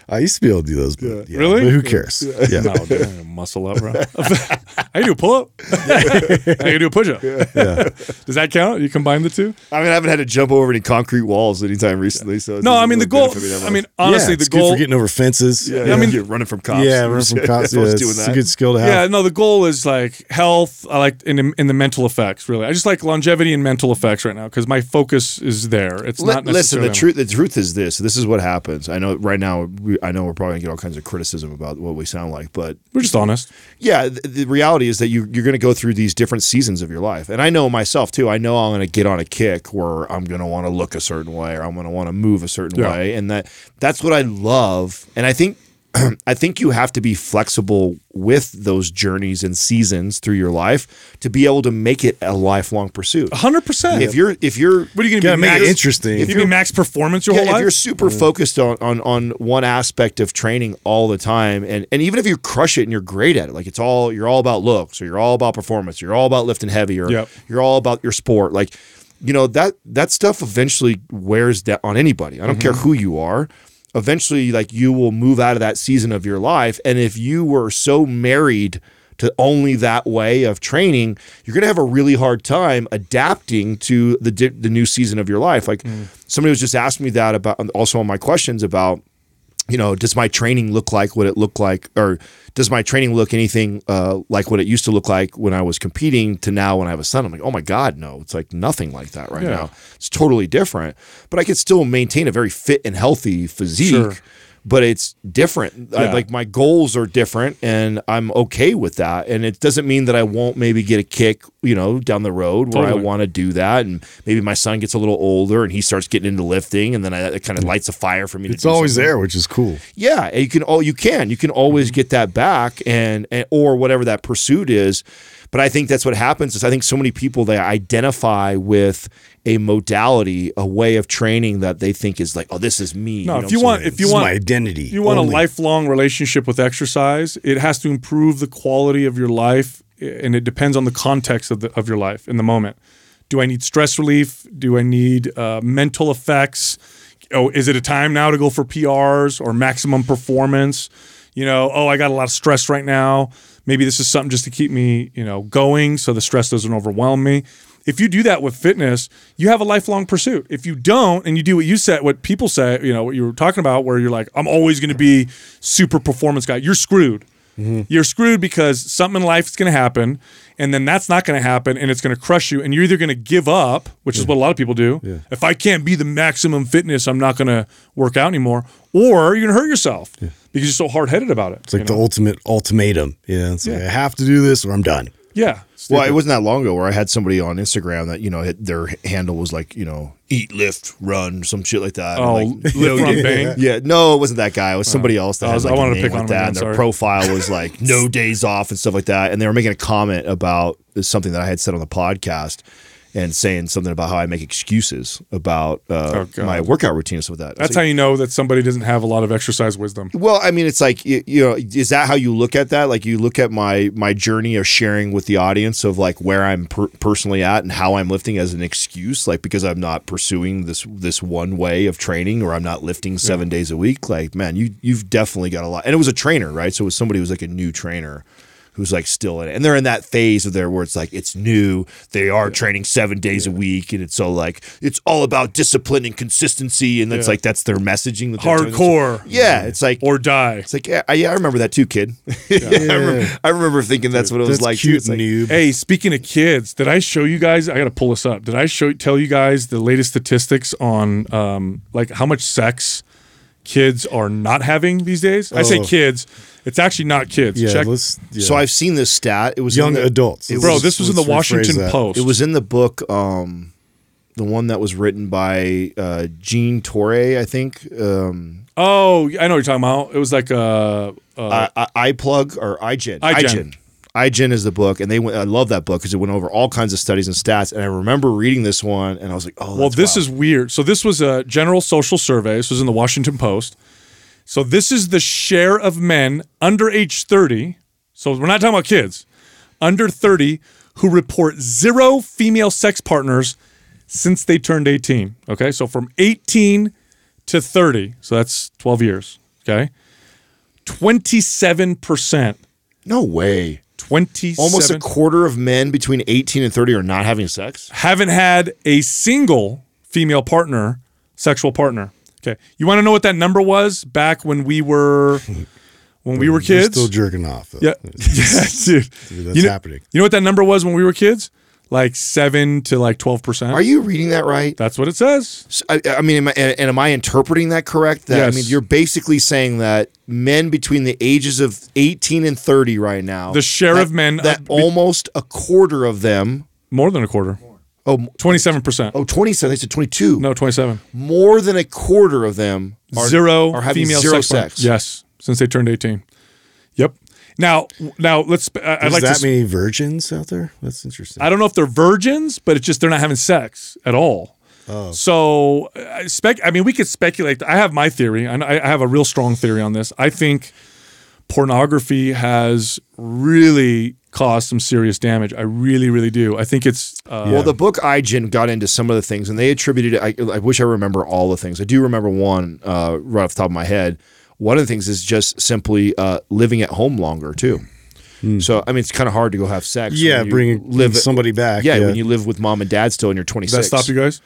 Speaker 3: I used to be able to do those, but yeah,
Speaker 2: Really?
Speaker 3: but who cares? Yeah.
Speaker 2: no, dude, I'm muscle up, bro. I can do a pull up. I can do a push up. Does that count? You combine the two?
Speaker 4: I mean, I haven't had to jump over any concrete walls anytime recently. So
Speaker 2: No, I
Speaker 4: doesn't
Speaker 2: mean the goal.
Speaker 4: benefit
Speaker 2: I mean, honestly,
Speaker 3: yeah,
Speaker 2: the
Speaker 3: it's good
Speaker 2: goal.
Speaker 3: for getting over fences.
Speaker 4: yeah,
Speaker 3: Yeah,
Speaker 4: I
Speaker 2: mean-
Speaker 4: you're running from cops.
Speaker 3: yeah, running from cops. Yeah, it's,
Speaker 4: doing
Speaker 3: it's
Speaker 4: that.
Speaker 3: a good skill to have.
Speaker 2: Yeah, no, the goal is like health. I like in the, in the mental effects. Really, I just like longevity and mental effects right now because my focus is there. It's
Speaker 4: Li-
Speaker 2: not
Speaker 4: listen,
Speaker 2: necessarily
Speaker 4: the truth the truth is this. This is what happens. I know right now. We, I know we're probably gonna get all kinds of criticism about what we sound like, but
Speaker 2: We're just honest.
Speaker 4: yeah, the, the reality is that you you're going to go through these different seasons of your life, and I know myself too. I know I'm going to get on a kick where I'm going to want to look a certain way, or I'm going to want to move a certain
Speaker 2: Yeah.
Speaker 4: way, and that that's what I love. And I think I think you have to be flexible with those journeys and seasons through your life to be able to make it a lifelong pursuit.
Speaker 2: hundred percent.
Speaker 4: If you're if you're
Speaker 2: what are you gonna be?
Speaker 3: make
Speaker 2: Max,
Speaker 3: it interesting.
Speaker 2: If you be max performance your
Speaker 4: yeah,
Speaker 2: whole
Speaker 4: if
Speaker 2: life, If
Speaker 4: you're super mm. focused on, on on one aspect of training all the time, and and even if you crush it and you're great at it, like it's all you're all about looks, or you're all about performance, you're all about lifting heavy, or
Speaker 2: Yep.
Speaker 4: you're all about your sport, like you know that that stuff eventually wears down on anybody. I don't mm-hmm. care who you are. Eventually, like you will move out of that season of your life, and if you were so married to only that way of training, you're going to have a really hard time adapting to the di- the new season of your life. Like mm. somebody was just asking me that about also on my questions about you know, does my training look like what it looked like, or does my training look anything uh, like what it used to look like when I was competing to now when I have a son? I'm like, oh my God, no, it's like nothing like that right
Speaker 2: Yeah.
Speaker 4: now. It's totally different, but I could still maintain a very fit and healthy physique.
Speaker 2: Sure.
Speaker 4: But it's different. I, like my goals are different, and I'm okay with that. And it doesn't mean that I won't maybe get a kick, you know, down the road where I want to do that. And maybe my son gets a little older and he starts getting into lifting, and then I, it kind of mm. lights a fire for me.
Speaker 3: It's
Speaker 4: do
Speaker 3: always
Speaker 4: something.
Speaker 3: there, which is cool.
Speaker 4: Yeah, and you can oh you can you can always mm-hmm. get that back and, and or whatever that pursuit is. But I think that's what happens is I think so many people they identify with a modality, a way of training that they think is like, oh, this is me.
Speaker 2: no.
Speaker 4: know
Speaker 2: if you want, if you
Speaker 3: This is
Speaker 2: want,
Speaker 3: my identity.
Speaker 2: you want
Speaker 3: only.
Speaker 2: a lifelong relationship with exercise, it has to improve the quality of your life, and it depends on the context of the of your life in the moment. Do I need stress relief? Do I need uh, mental effects? Oh, is it a time now to go for PRs or maximum performance? You know, oh, I got a lot of stress right now. Maybe this is something just to keep me, you know, going so the stress doesn't overwhelm me. If you do that with fitness, you have a lifelong pursuit. If you don't, and you do what you said, what people say, you know, what you were talking about, where you're like, I'm always going to be super performance guy, you're screwed mm-hmm. you're screwed because something in life is going to happen, and then that's not going to happen, and it's going to crush you, and you're either going to give up, which is what a lot of people do. If I can't be the maximum fitness, I'm not going to work out anymore, or you're going to hurt yourself because you're so hard headed about it.
Speaker 3: It's like the ultimate ultimatum. Yeah, it's like I have to do this or I'm done.
Speaker 2: Yeah.
Speaker 4: Well, it wasn't that long ago where I had somebody on Instagram that you know hit- their handle was like you know eat, lift, run, some shit like that.
Speaker 2: Oh,
Speaker 4: And, like,
Speaker 2: lift, run,
Speaker 4: yeah,
Speaker 2: bang?
Speaker 4: Yeah, no, it wasn't that guy. It was oh. somebody else that
Speaker 2: I
Speaker 4: had like
Speaker 2: I wanted to pick on
Speaker 4: like that.
Speaker 2: again,
Speaker 4: and their
Speaker 2: sorry.
Speaker 4: profile was like no days off and stuff like that. And they were making a comment about something that I had said on the podcast. And saying something about how I make excuses about uh,
Speaker 2: Oh,
Speaker 4: my workout routine and stuff like that.
Speaker 2: That's how you know that somebody doesn't have a lot of exercise wisdom.
Speaker 4: well, I mean, it's like you, you know, is that how you look at that? Like you look at my my journey of sharing with the audience of like where I'm per- personally at and how I'm lifting as an excuse, like because I'm not pursuing this this one way of training or I'm not lifting seven days a week. Like, man, you you've definitely got a lot. And it was a trainer, right? So it was somebody who was like a new trainer. Who's like still in it, and they're in that phase of their where it's like it's new. They are training seven days a week, and it's so like it's all about discipline and consistency, and that's
Speaker 2: Yeah.
Speaker 4: like that's their messaging. that they're doing.
Speaker 2: Hardcore.
Speaker 4: Yeah, it's like
Speaker 2: Or die.
Speaker 4: it's like yeah, I, yeah, I remember that too, kid. I, remember, I remember thinking that's what it was
Speaker 3: That's
Speaker 4: like.
Speaker 3: cute,
Speaker 4: like,
Speaker 3: noob.
Speaker 2: Hey, speaking of kids, did I show you guys? I got to pull this up. Did I show tell you guys the latest statistics on um, like how much sex kids are not having these days? I say
Speaker 3: Oh.
Speaker 2: kids. It's actually not kids.
Speaker 3: Yeah,
Speaker 2: Check.
Speaker 3: let's. Yeah.
Speaker 4: So I've seen this stat. It was
Speaker 3: young
Speaker 4: the,
Speaker 3: adults.
Speaker 4: It
Speaker 2: Bro,
Speaker 4: was,
Speaker 2: this was in the
Speaker 3: let's rephrase
Speaker 2: Washington
Speaker 3: that.
Speaker 2: Post.
Speaker 4: it was in the book, um, the one that was written by uh, Jean Torre, I think. Um,
Speaker 2: Oh, I know what you're talking about. It was like uh, uh
Speaker 4: I, I, iPlug or iGen.
Speaker 2: iGen.
Speaker 4: iGen is the book, and they went. I love that book because it went over all kinds of studies and stats. And I remember reading this one, and I was like, "Oh,
Speaker 2: Well, this
Speaker 4: wild.
Speaker 2: is weird. So this was a general social survey. This was in the Washington Post. So this is the share of men under age 30. So we're not talking about kids. Under 30 who report zero female sex partners since they turned 18. Okay? So from 18 to 30. So that's 12 years, okay? 27%.
Speaker 4: no way.
Speaker 2: 27
Speaker 4: Almost a quarter of men between 18 and 30 are not having sex.
Speaker 2: haven't had a single female partner, sexual partner. Okay. You want to know what that number was back when we were when we were kids?
Speaker 3: still jerking off. Though.
Speaker 2: yeah. yeah, dude.
Speaker 3: That's
Speaker 2: you know,
Speaker 3: happening.
Speaker 2: You know what that number was when we were kids? Like 7 to like 12%.
Speaker 4: Are you reading that right?
Speaker 2: That's what it says.
Speaker 4: So, I, I mean, am I, and am I interpreting that correct? That
Speaker 2: Yes.
Speaker 4: I mean, you're basically saying that men between the ages of 18 and 30 right now,
Speaker 2: The share
Speaker 4: that-
Speaker 2: of men
Speaker 4: that
Speaker 2: uh,
Speaker 4: almost a quarter of them,
Speaker 2: More than a quarter.
Speaker 4: oh,
Speaker 2: 27%.
Speaker 4: oh, 27, they said 22.
Speaker 2: No, 27.
Speaker 4: More than a quarter of them are
Speaker 2: zero
Speaker 4: are having
Speaker 2: female
Speaker 4: zero
Speaker 2: sex.
Speaker 4: sex.
Speaker 2: Yes, since they turned 18. Yep. Now, now let's. I- I'd
Speaker 3: Is
Speaker 2: like
Speaker 3: that
Speaker 2: to.
Speaker 3: many virgins out there? That's interesting.
Speaker 2: I don't know if they're virgins, but it's just they're not having sex at all.
Speaker 3: Oh.
Speaker 2: So, I spec. I mean, we could speculate. I have my theory. I, I have a real strong theory on this. I think pornography has really caused some serious damage. I really, really do. I think it's. Uh,
Speaker 4: Well, the book iGen got into some of the things, and they attributed it. I, I wish I remember all the things. I do remember one uh, right off the top of my head. One of the things is just simply uh, living at home longer too. So I mean, it's kind of hard to go have sex.
Speaker 3: Yeah,
Speaker 4: when you
Speaker 3: bringing
Speaker 4: live
Speaker 3: somebody back.
Speaker 4: Yeah,
Speaker 3: Yeah,
Speaker 4: when you live with mom and dad still, and you're
Speaker 2: Does
Speaker 4: 26.
Speaker 2: that stop you guys?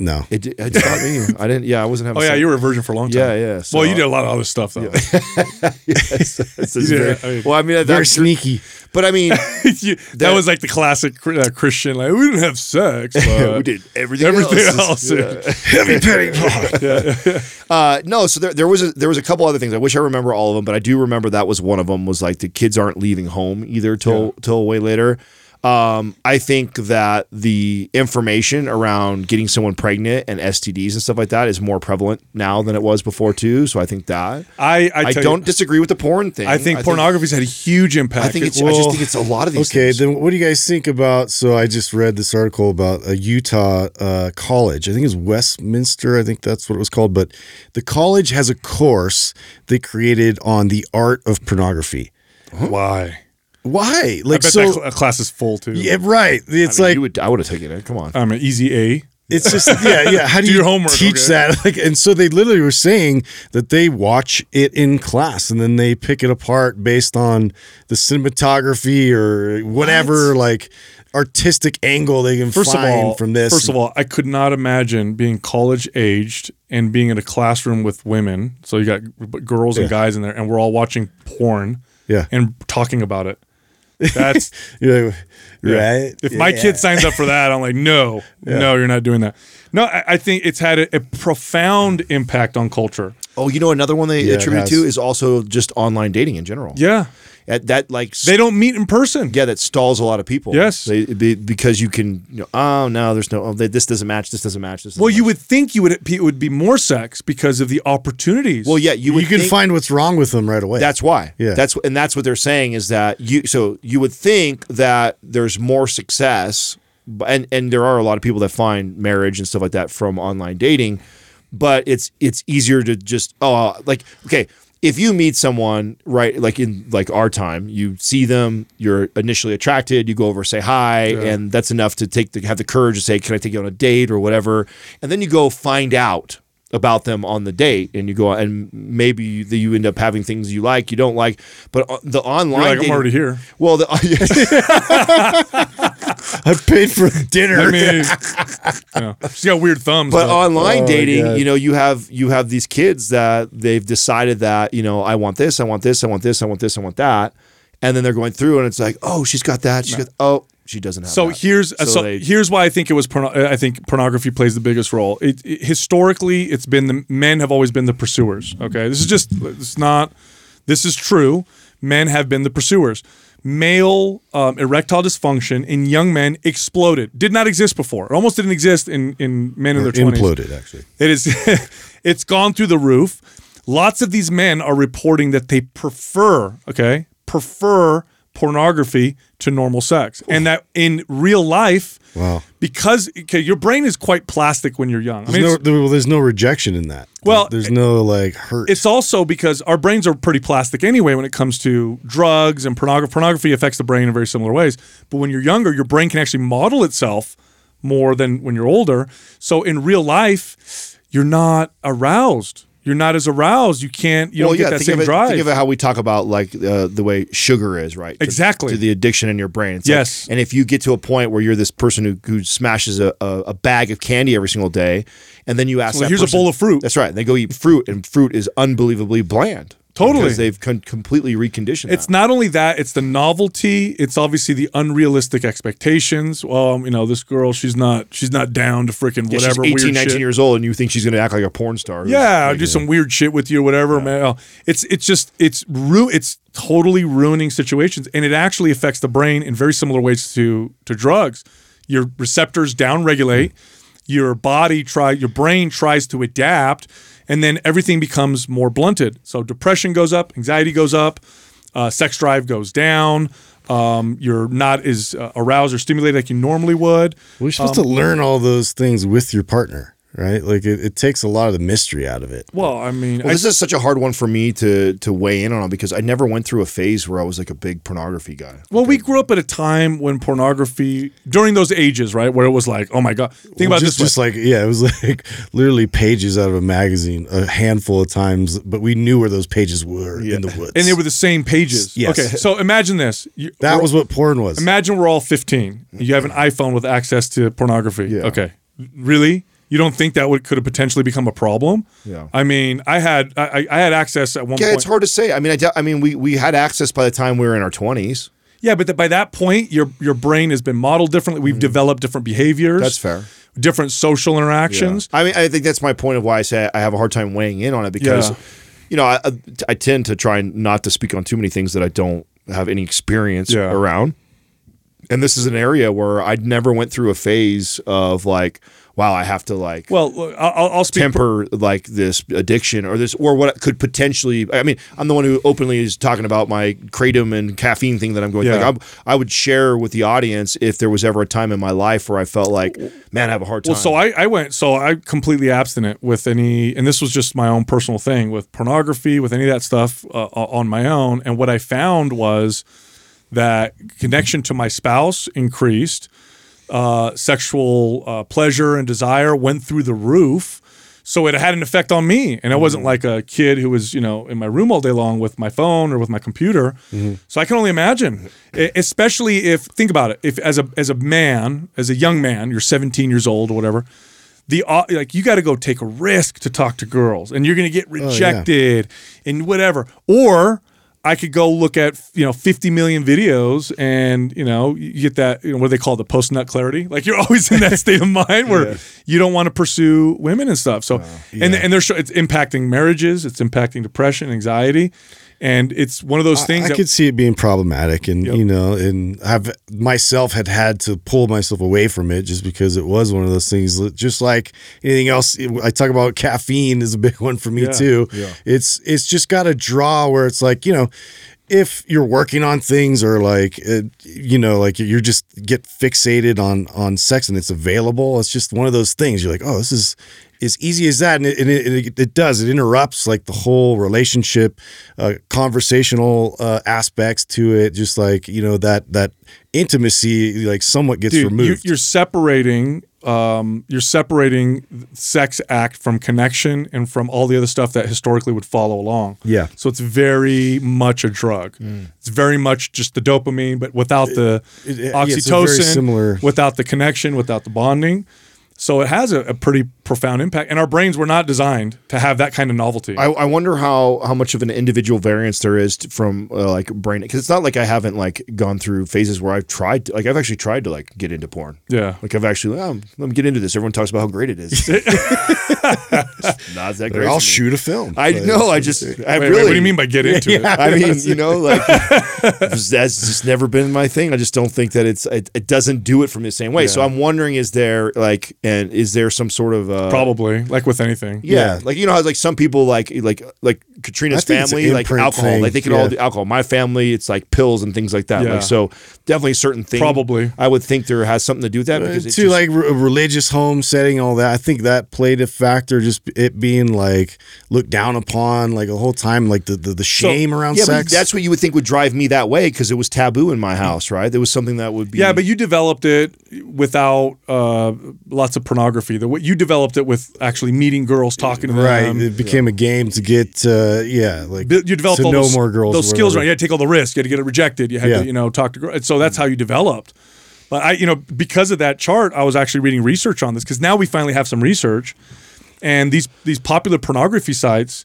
Speaker 3: No.
Speaker 4: It, did- it stopped me. I didn't. Yeah, I wasn't having.
Speaker 2: Oh yeah,
Speaker 4: sex.
Speaker 2: you were a virgin for a long time.
Speaker 4: Yeah, yeah, so-
Speaker 2: well, you did a lot of other stuff though.
Speaker 4: It's- it's
Speaker 2: Yeah,
Speaker 4: very-
Speaker 2: I mean-
Speaker 4: well, I mean, that,
Speaker 3: Very sneaky.
Speaker 4: but I mean,
Speaker 2: You- that, was like the classic uh, Christian. Like we didn't have sex. But
Speaker 4: we did everything.
Speaker 2: everything
Speaker 4: else.
Speaker 2: else.
Speaker 3: Heavy petty pot.
Speaker 4: Uh, no, so there, there was a, there was a couple other things. I wish I remember all of them, but I do remember that was one of them. Was like the kids aren't leaving home either till till way later. Um, I think that the information around getting someone pregnant and STDs and stuff like that is more prevalent now than it was before too. So I think that
Speaker 2: I I,
Speaker 4: I, don't
Speaker 2: You,
Speaker 4: disagree with the porn thing.
Speaker 2: I think pornography's had a huge impact.
Speaker 4: I think it's. I just think it's a lot of these.
Speaker 3: Okay,
Speaker 4: things.
Speaker 3: then what do you guys think about? So I just read this article about a Utah uh, college. I think it's Westminster. I think that's what it was called. But the college has a course they created on the art of pornography.
Speaker 2: why.
Speaker 3: Why?
Speaker 2: I
Speaker 3: Like
Speaker 2: bet
Speaker 3: so?
Speaker 2: that class is full too.
Speaker 3: yeah, right. It's
Speaker 4: I mean,
Speaker 3: like
Speaker 4: you would, I would have taken it. Come on.
Speaker 2: I'm an easy A.
Speaker 3: It's just yeah, yeah. How do,
Speaker 2: Do
Speaker 3: you
Speaker 2: your homework,
Speaker 3: teach
Speaker 2: okay.
Speaker 3: that? Like, and so they literally were saying that they watch it in class and then they pick it apart based on the cinematography or whatever, like artistic angle they can
Speaker 2: First of
Speaker 3: find
Speaker 2: all,
Speaker 3: from this.
Speaker 2: first of all, I could not imagine being college aged and being in a classroom with women. So you got g- girls and
Speaker 3: Yeah.
Speaker 2: guys in there, and we're all watching porn.
Speaker 3: Yeah.
Speaker 2: and talking about it. That's
Speaker 3: You're like, right.
Speaker 2: if my
Speaker 3: Yeah.
Speaker 2: kid signs up for that, I'm like, no, no, you're not doing that. No, I, I think it's had a, a profound impact on culture.
Speaker 4: Oh, you know another one they
Speaker 3: Yeah,
Speaker 4: attribute to is also just online dating in general.
Speaker 2: Yeah,
Speaker 4: That, that like
Speaker 2: they don't meet in person.
Speaker 4: yeah, that stalls a lot of people.
Speaker 2: Yes.
Speaker 4: they, be, because you can. You know, oh no, there's no. Oh, they, this doesn't match. This doesn't match. This. Doesn't
Speaker 2: Well, you
Speaker 4: match."
Speaker 2: would think you would it would be more sex because of the opportunities.
Speaker 4: Well, yeah, you would.
Speaker 3: You can
Speaker 4: think-
Speaker 3: find what's wrong with them right away.
Speaker 4: That's why.
Speaker 3: Yeah.
Speaker 4: That's and that's what they're saying is that you. So you would think that there's more success, b- and and there are a lot of people that find marriage and stuff like that from online dating, but it's it's easier to just oh like okay. If you meet someone right like in like our time, you see them, you're initially attracted, you go over say hi, and that's enough to take the have the courage to say, "Can I take you on a date?" or whatever, and then you go find out about them on the date and you go and maybe you, you end up having things you like you don't like but uh, the online
Speaker 2: You're like, I'm already here.
Speaker 4: well the,
Speaker 3: I paid for dinner.
Speaker 2: I mean, yeah. she's got weird thumbs.
Speaker 4: but
Speaker 2: though.
Speaker 4: online
Speaker 3: Oh,
Speaker 4: dating
Speaker 3: God.
Speaker 4: you know you have you have these kids that they've decided that you know i want this i want this i want this i want this i want that and then they're going through and it's like oh she's got that she's got oh she doesn't have
Speaker 2: So
Speaker 4: that.
Speaker 2: here's
Speaker 4: So
Speaker 2: so,
Speaker 4: they-
Speaker 2: here's why I think it was. Porno- I think pornography plays the biggest role. It, it- historically, it's been the men have always been the pursuers. Okay, this is just it's not. This is true. Men have been the pursuers. Male um, erectile dysfunction in young men exploded. Did not exist before. It almost didn't exist in in men in their twenties.
Speaker 3: imploded actually.
Speaker 2: It is it's gone through the roof. Lots of these men are reporting that they prefer, okay, prefer pornography to normal sex. And that in real life,
Speaker 3: Wow.
Speaker 2: because okay, your brain is quite plastic when you're young. I
Speaker 3: There's
Speaker 2: mean,
Speaker 3: no, well, there's no rejection in that.
Speaker 2: Well,
Speaker 3: there's no like hurt.
Speaker 2: it's also because our brains are pretty plastic anyway when it comes to drugs and pornography. Pornography affects the brain in very similar ways. But when you're younger, your brain can actually model itself more than when you're older. So in real life, you're not aroused. You're not as aroused. You can't. You
Speaker 4: well,
Speaker 2: don't get that same
Speaker 4: it,
Speaker 2: drive.
Speaker 4: Think of it how we talk about like uh, the way sugar is, right? To-
Speaker 2: Exactly.
Speaker 4: To, the addiction in your brain. It's like-
Speaker 2: Yes.
Speaker 4: and if you get to a point where you're this person who, who smashes a, a, a bag of candy every single day, and then you ask,
Speaker 2: Well,
Speaker 4: that
Speaker 2: here's a bowl of fruit.
Speaker 4: That's right. And they go eat fruit, and fruit is unbelievably bland.
Speaker 2: Totally.
Speaker 4: because they've con- completely reconditioned.
Speaker 2: It's
Speaker 4: that.
Speaker 2: not only that; it's the novelty. It's obviously the unrealistic expectations. Well, you know, this girl, she's not, she's not down to freaking
Speaker 4: Yeah, she's
Speaker 2: whatever
Speaker 4: 18,
Speaker 2: weird
Speaker 4: 19
Speaker 2: shit.
Speaker 4: years old, and you think she's going to act like a porn star. who's
Speaker 2: Yeah,
Speaker 4: like,
Speaker 2: do some weird shit with you or whatever, man. It's it's just it's ru- it's totally ruining situations, and it actually affects the brain in very similar ways to to drugs. Your receptors downregulate, mm. your body try, your brain tries to adapt, and then everything becomes more blunted. So depression goes up, anxiety goes up, uh, sex drive goes down. Um, you're not as uh, aroused or stimulated like you normally would.
Speaker 3: You're supposed
Speaker 2: um,
Speaker 3: to learn all those things with your partner, right? Like it, it takes a lot of the mystery out of it.
Speaker 2: Well, I mean,
Speaker 4: Well,
Speaker 2: I-
Speaker 4: this is such a hard one for me to to weigh in on because I never went through a phase where I was like a big pornography guy.
Speaker 2: Well, we grew up at a time when pornography, during those ages, right, where it was like, oh my god, think about
Speaker 3: just,
Speaker 2: this.
Speaker 3: just
Speaker 2: way.
Speaker 3: like yeah, it was like literally pages out of a magazine, a handful of times, but we knew where those pages were in the woods.
Speaker 2: and they were the same pages.
Speaker 3: Yes.
Speaker 2: Okay, so imagine this. You,
Speaker 3: that was what porn was.
Speaker 2: Imagine we're all 15. You have an iPhone with access to pornography.
Speaker 4: Yeah.
Speaker 2: Okay, really? You don't think that would could have potentially become a problem?
Speaker 4: Yeah.
Speaker 2: I mean, I had I, I- had access at one
Speaker 4: Yeah,
Speaker 2: point.
Speaker 4: it's hard to say. I mean, I, I mean, we we had access by the time we were in our twenties.
Speaker 2: Yeah, but th- by that point, your your brain has been modeled differently. We've mm-hmm. developed different behaviors.
Speaker 4: That's fair.
Speaker 2: Different social interactions.
Speaker 4: I mean, I think that's my point of why I say I have a hard time weighing in on it because,
Speaker 2: Yeah.
Speaker 4: you know, I, I tend to try not to speak on too many things that I don't have any experience
Speaker 2: Yeah.
Speaker 4: around. And this is an area where I never went through a phase of like, wow, I have to like
Speaker 2: Well, I'll, I'll speak.
Speaker 4: temper like this addiction or this or what could potentially i mean i'm the one who openly is talking about my kratom and caffeine thing that i'm going
Speaker 2: Yeah.
Speaker 4: like, I'm- i would share with the audience if there was ever a time in my life where i felt like man i have a hard time
Speaker 2: Well, so I, I went, so I completely abstinent with any, and this was just my own personal thing with pornography, with any of that stuff uh, on my own. And what I found was that connection to my spouse increased, uh, sexual uh, pleasure and desire went through the roof. So it had an effect on me, and I wasn't like a kid who was, you know, in my room all day long with my phone or with my computer. So I can only imagine, especially if think about it, if as a as a man, as a young man, you're 17 years old or whatever, the uh, like you got to go take a risk to talk to girls, and you're going to get rejected and whatever. Or I could go look at you know 50 million videos and you know you get that you know what do they call it, the post nut clarity? Like you're always in that state of mind where you don't want to pursue women and stuff. So and and they're it's impacting marriages it's impacting depression anxiety and it's one of those things
Speaker 3: I,
Speaker 2: that,
Speaker 3: could see it being problematic, and
Speaker 2: Yep.
Speaker 3: you know, and I've myself had had to pull myself away from it just because it was one of those things. Just like anything else, I talk about caffeine is a big one for me
Speaker 2: Yeah.
Speaker 3: too. It's it's just got a draw where it's like you know. If you're working on things or like uh, you know like you're just get fixated on on sex and it's available, it's just one of those things. You're like, oh, this is as easy as that, and it, and it, it, it does. It interrupts like the whole relationship, uh, conversational uh, aspects to it. Just like you know that that intimacy, like somewhat gets
Speaker 2: dude, you,
Speaker 3: removed.
Speaker 2: you're separating um, you're separating sex act from connection and from all the other stuff that historically would follow along.
Speaker 3: Yeah.
Speaker 2: So it's very much a drug. It's very much just the dopamine, but without the
Speaker 3: it- yeah, very
Speaker 2: oxytocin,
Speaker 3: similar-
Speaker 2: without the connection, without the bonding. So it has a, a pretty profound impact. And our brains were not designed to have that kind of novelty.
Speaker 4: I, I wonder how how much of an individual variance there is to, from uh, like brain because it's not like I haven't like gone through phases where I've tried to, like I've actually tried to like get into porn.
Speaker 2: yeah.
Speaker 4: Like I've actually oh, let me get into this. Everyone talks about how great it is. not that great.
Speaker 3: I'll shoot a film.
Speaker 4: I know. I just I
Speaker 2: Wait, wait, what do you mean by get into it?
Speaker 4: I mean, you know, like that's just never been my thing. I just don't think that it's it, it doesn't do it from the same way. So I'm wondering, is there like, and is there some sort of uh,
Speaker 2: Probably, like with anything.
Speaker 4: Yeah.
Speaker 3: Yeah.
Speaker 4: like you know how like some people like like like Katrina's
Speaker 3: I think it's an
Speaker 4: family like alcohol,
Speaker 3: thing.
Speaker 4: like they can all do alcohol. My family, it's like pills and things like that.
Speaker 2: Yeah.
Speaker 4: Like so, definitely certain things.
Speaker 2: Probably.
Speaker 4: I would think there has something to do with that because it's
Speaker 3: to
Speaker 4: just,
Speaker 3: like re- a religious home setting, all that. I think that played a factor. Just it being like looked down upon, like the whole time, like the the, the shame around
Speaker 4: yeah,
Speaker 3: sex.
Speaker 4: that's what you would think would drive me that way because it was taboo in my house, right? There was something that would be
Speaker 2: Yeah, but you developed it without uh, lots of pornography. The way you developed it with actually meeting girls, talking to them. right.
Speaker 3: it became a game to get, uh, yeah, like
Speaker 2: You developed
Speaker 3: to
Speaker 2: all
Speaker 3: know
Speaker 2: those,
Speaker 3: more girls.
Speaker 2: Those skills, right? You had to take all the risks. You had to get it rejected. You had
Speaker 3: Yeah.
Speaker 2: to, you know, talk to girls. So that's how you developed. But I, you know, because of that chart, I was actually reading research on this because now we finally have some research, and these these popular pornography sites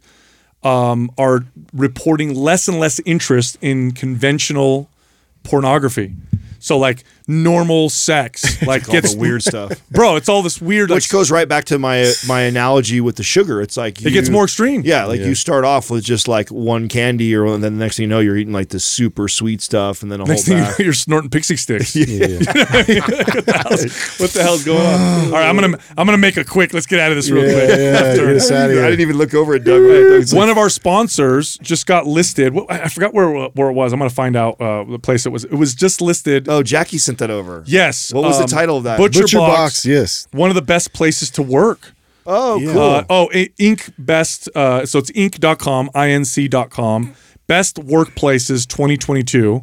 Speaker 2: um, are reporting less and less interest in conventional pornography. So like normal sex, like
Speaker 4: all
Speaker 2: gets
Speaker 4: the weird stuff.
Speaker 2: bro. It's all this weird.
Speaker 4: Which
Speaker 2: like,
Speaker 4: goes right back to my my analogy with the sugar. It's like
Speaker 2: it gets more extreme.
Speaker 4: Yeah, like you start off with just like one candy, or and then the next thing you know, you're eating like the super sweet stuff, and then a
Speaker 2: Next
Speaker 4: whole
Speaker 2: thing you know, you're snorting pixie sticks. what the hell's going on? All right, I'm gonna I'm gonna make a quick. Let's get out of this real
Speaker 3: Yeah,
Speaker 2: quick.
Speaker 3: yeah,
Speaker 2: Left
Speaker 3: get out of
Speaker 4: I didn't even look over at Doug. It's like-
Speaker 2: One of our sponsors just got listed. I forgot where where it was. I'm gonna find out uh, the place it was. It was just listed.
Speaker 4: oh, Jackie sent that over.
Speaker 2: yes.
Speaker 4: What was the
Speaker 2: um,
Speaker 4: title of that?
Speaker 2: Butcher,
Speaker 3: Butcher
Speaker 2: Box.
Speaker 3: box, yes.
Speaker 2: One of the best places to work.
Speaker 4: Oh,
Speaker 3: Yeah.
Speaker 4: cool.
Speaker 2: Uh, oh, Inc. Best. Uh, so it's inc.com, inc.com. Best workplaces 2022.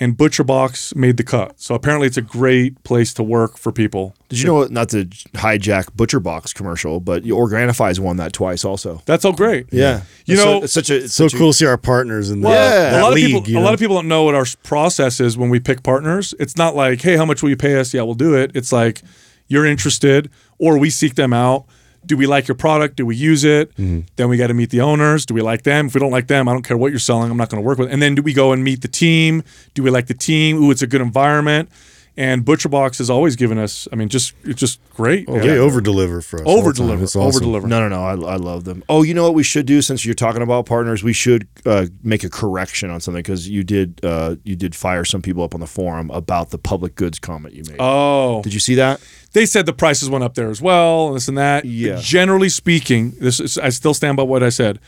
Speaker 2: And Butcher Box made the cut. So apparently it's a great place to work for people.
Speaker 4: Did you know what? Not to hijack Butcher Box commercial, but Organifi's won that twice also.
Speaker 2: That's all great.
Speaker 4: Yeah,
Speaker 2: You
Speaker 4: It's so-
Speaker 2: know-
Speaker 4: it's such a it's
Speaker 3: So
Speaker 4: such a-
Speaker 3: cool to see our partners in the
Speaker 4: Yeah.
Speaker 3: that,
Speaker 2: a
Speaker 3: that
Speaker 2: lot of people,
Speaker 3: you
Speaker 2: a lot of people don't know what our process is when we pick partners. It's not like, hey, how much will you pay us? Yeah, we'll do it. It's like you're interested, or we seek them out. Do we like your product? Do we use it?
Speaker 3: Mm-hmm.
Speaker 2: Then we got to meet the owners. Do we like them? If we don't like them, I don't care what you're selling. I'm not going to work with. It. And then do we go and meet the team? Do we like the team? Ooh, it's a good environment. And Butcher Box has always given us. I mean, just it's just great.
Speaker 3: Oh, they over deliver for us.
Speaker 2: over deliver,
Speaker 3: It's
Speaker 2: over
Speaker 3: awesome.
Speaker 2: deliver.
Speaker 4: No, no, no. I, I love them. Oh, you know what we should do since you're talking about partners? We should uh, make a correction on something because you did uh, you did fire some people up on the forum about the public goods comment you made.
Speaker 2: Oh,
Speaker 4: did you see that?
Speaker 2: They said the prices went up there as well, and this and that.
Speaker 4: Yeah.
Speaker 2: Generally speaking, this is, I still stand by what I said.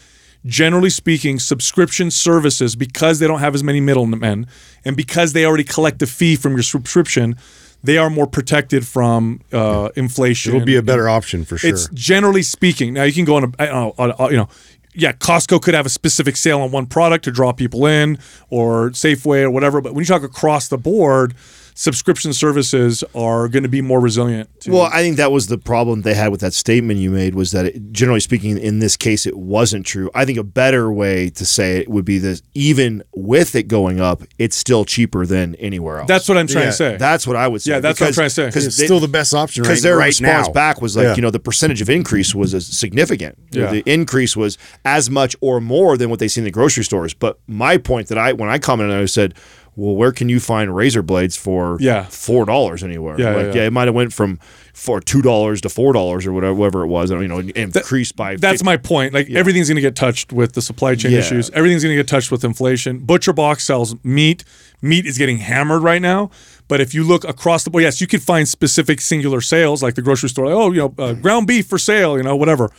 Speaker 2: Generally speaking, subscription services, because they don't have as many middlemen, and because they already collect a fee from your subscription, they are more protected from uh, inflation.
Speaker 3: It'll be a better option for sure.
Speaker 2: It's generally speaking. Now you can go on a, I don't know, on a- you know, yeah, Costco could have a specific sale on one product to draw people in, or Safeway or whatever. But when you talk across the board, subscription services are going to be more resilient. To,
Speaker 4: Well, I think that was the problem they had with that statement you made was that, it, generally speaking, in this case, it wasn't true. I think a better way to say it would be this: even with it going up, it's still cheaper than anywhere else.
Speaker 2: that's what I'm trying
Speaker 3: Yeah,
Speaker 2: to say.
Speaker 4: That's what I would say.
Speaker 2: Yeah, that's what I'm trying to say.
Speaker 4: Because
Speaker 3: It's still the best option right,
Speaker 4: because their
Speaker 3: right
Speaker 4: response
Speaker 3: now.
Speaker 4: back was like,
Speaker 3: Yeah.
Speaker 4: you know, the percentage of increase was a significant.
Speaker 2: Yeah.
Speaker 4: The increase was as much or more than what they see in the grocery stores. But my point that I, when I commented, I said, well, where can you find razor blades for
Speaker 2: Yeah.
Speaker 4: four dollars anywhere?
Speaker 2: Yeah,
Speaker 4: like,
Speaker 2: yeah,
Speaker 4: yeah,
Speaker 2: yeah.
Speaker 4: it might have went from for two dollars to four dollars or whatever, it was. You know, increased by.
Speaker 2: That's
Speaker 4: 50
Speaker 2: my point. Like everything's going to get touched with the supply chain
Speaker 4: Yeah.
Speaker 2: issues. Everything's going to get touched with inflation. Butcher Box sells meat. Meat is getting hammered right now. But if you look across the board, yes, you can find specific singular sales like the grocery store. Like, oh, you know, uh, ground beef for sale. You know, whatever.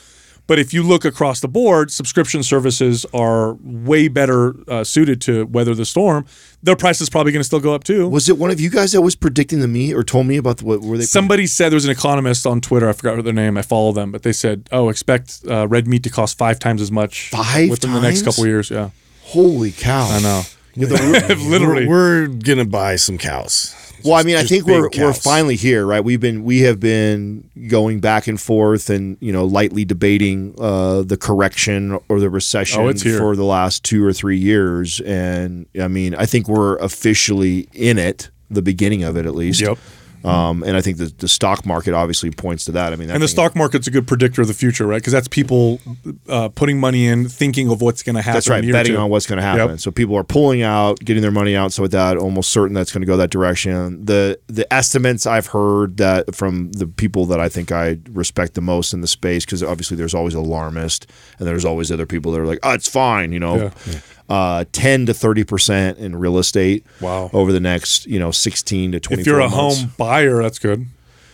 Speaker 2: But if you look across the board, subscription services are way better uh, suited to weather the storm. Their price is probably going to still go up too.
Speaker 4: Was it one of you guys that was predicting the meat or told me about the, what were they?
Speaker 2: Somebody said there was an economist on Twitter. I forgot their name. I follow them, but they said, "Oh, expect uh, red meat to cost five times as much
Speaker 4: Five
Speaker 2: within the next couple of years." Yeah,
Speaker 4: Holy cow!
Speaker 2: I know.
Speaker 4: You know, the-
Speaker 2: Literally,
Speaker 3: We're, we're gonna buy some cows.
Speaker 4: Well, I mean, I think we're we're finally here, right? We've been we have been going back and forth and you know lightly debating uh, the correction or the recession
Speaker 2: Oh,
Speaker 4: for the last two or three years, and I mean, I think we're officially in it, the beginning of it at least.
Speaker 2: Yep.
Speaker 4: Um, and I think the, the stock market obviously points to that. I mean, that
Speaker 2: and the stock market's a good predictor of the future, right? Because that's people uh, putting money in, thinking of what's going to happen.
Speaker 4: That's right.
Speaker 2: in a year or
Speaker 4: Betting on what's going to happen.
Speaker 2: Yep.
Speaker 4: So people are pulling out, getting their money out. So with that, almost certain that's going to go that direction. The the estimates I've heard that from the people that I think I respect the most in the space, because obviously there's always alarmist, and there's always other people that are like, oh, it's fine, you know.
Speaker 2: Yeah.
Speaker 4: Uh, 10 to 30 percent in real estate
Speaker 2: Wow.
Speaker 4: over the next you know 16 to 24
Speaker 2: If you're a
Speaker 4: months.
Speaker 2: home buyer, that's good.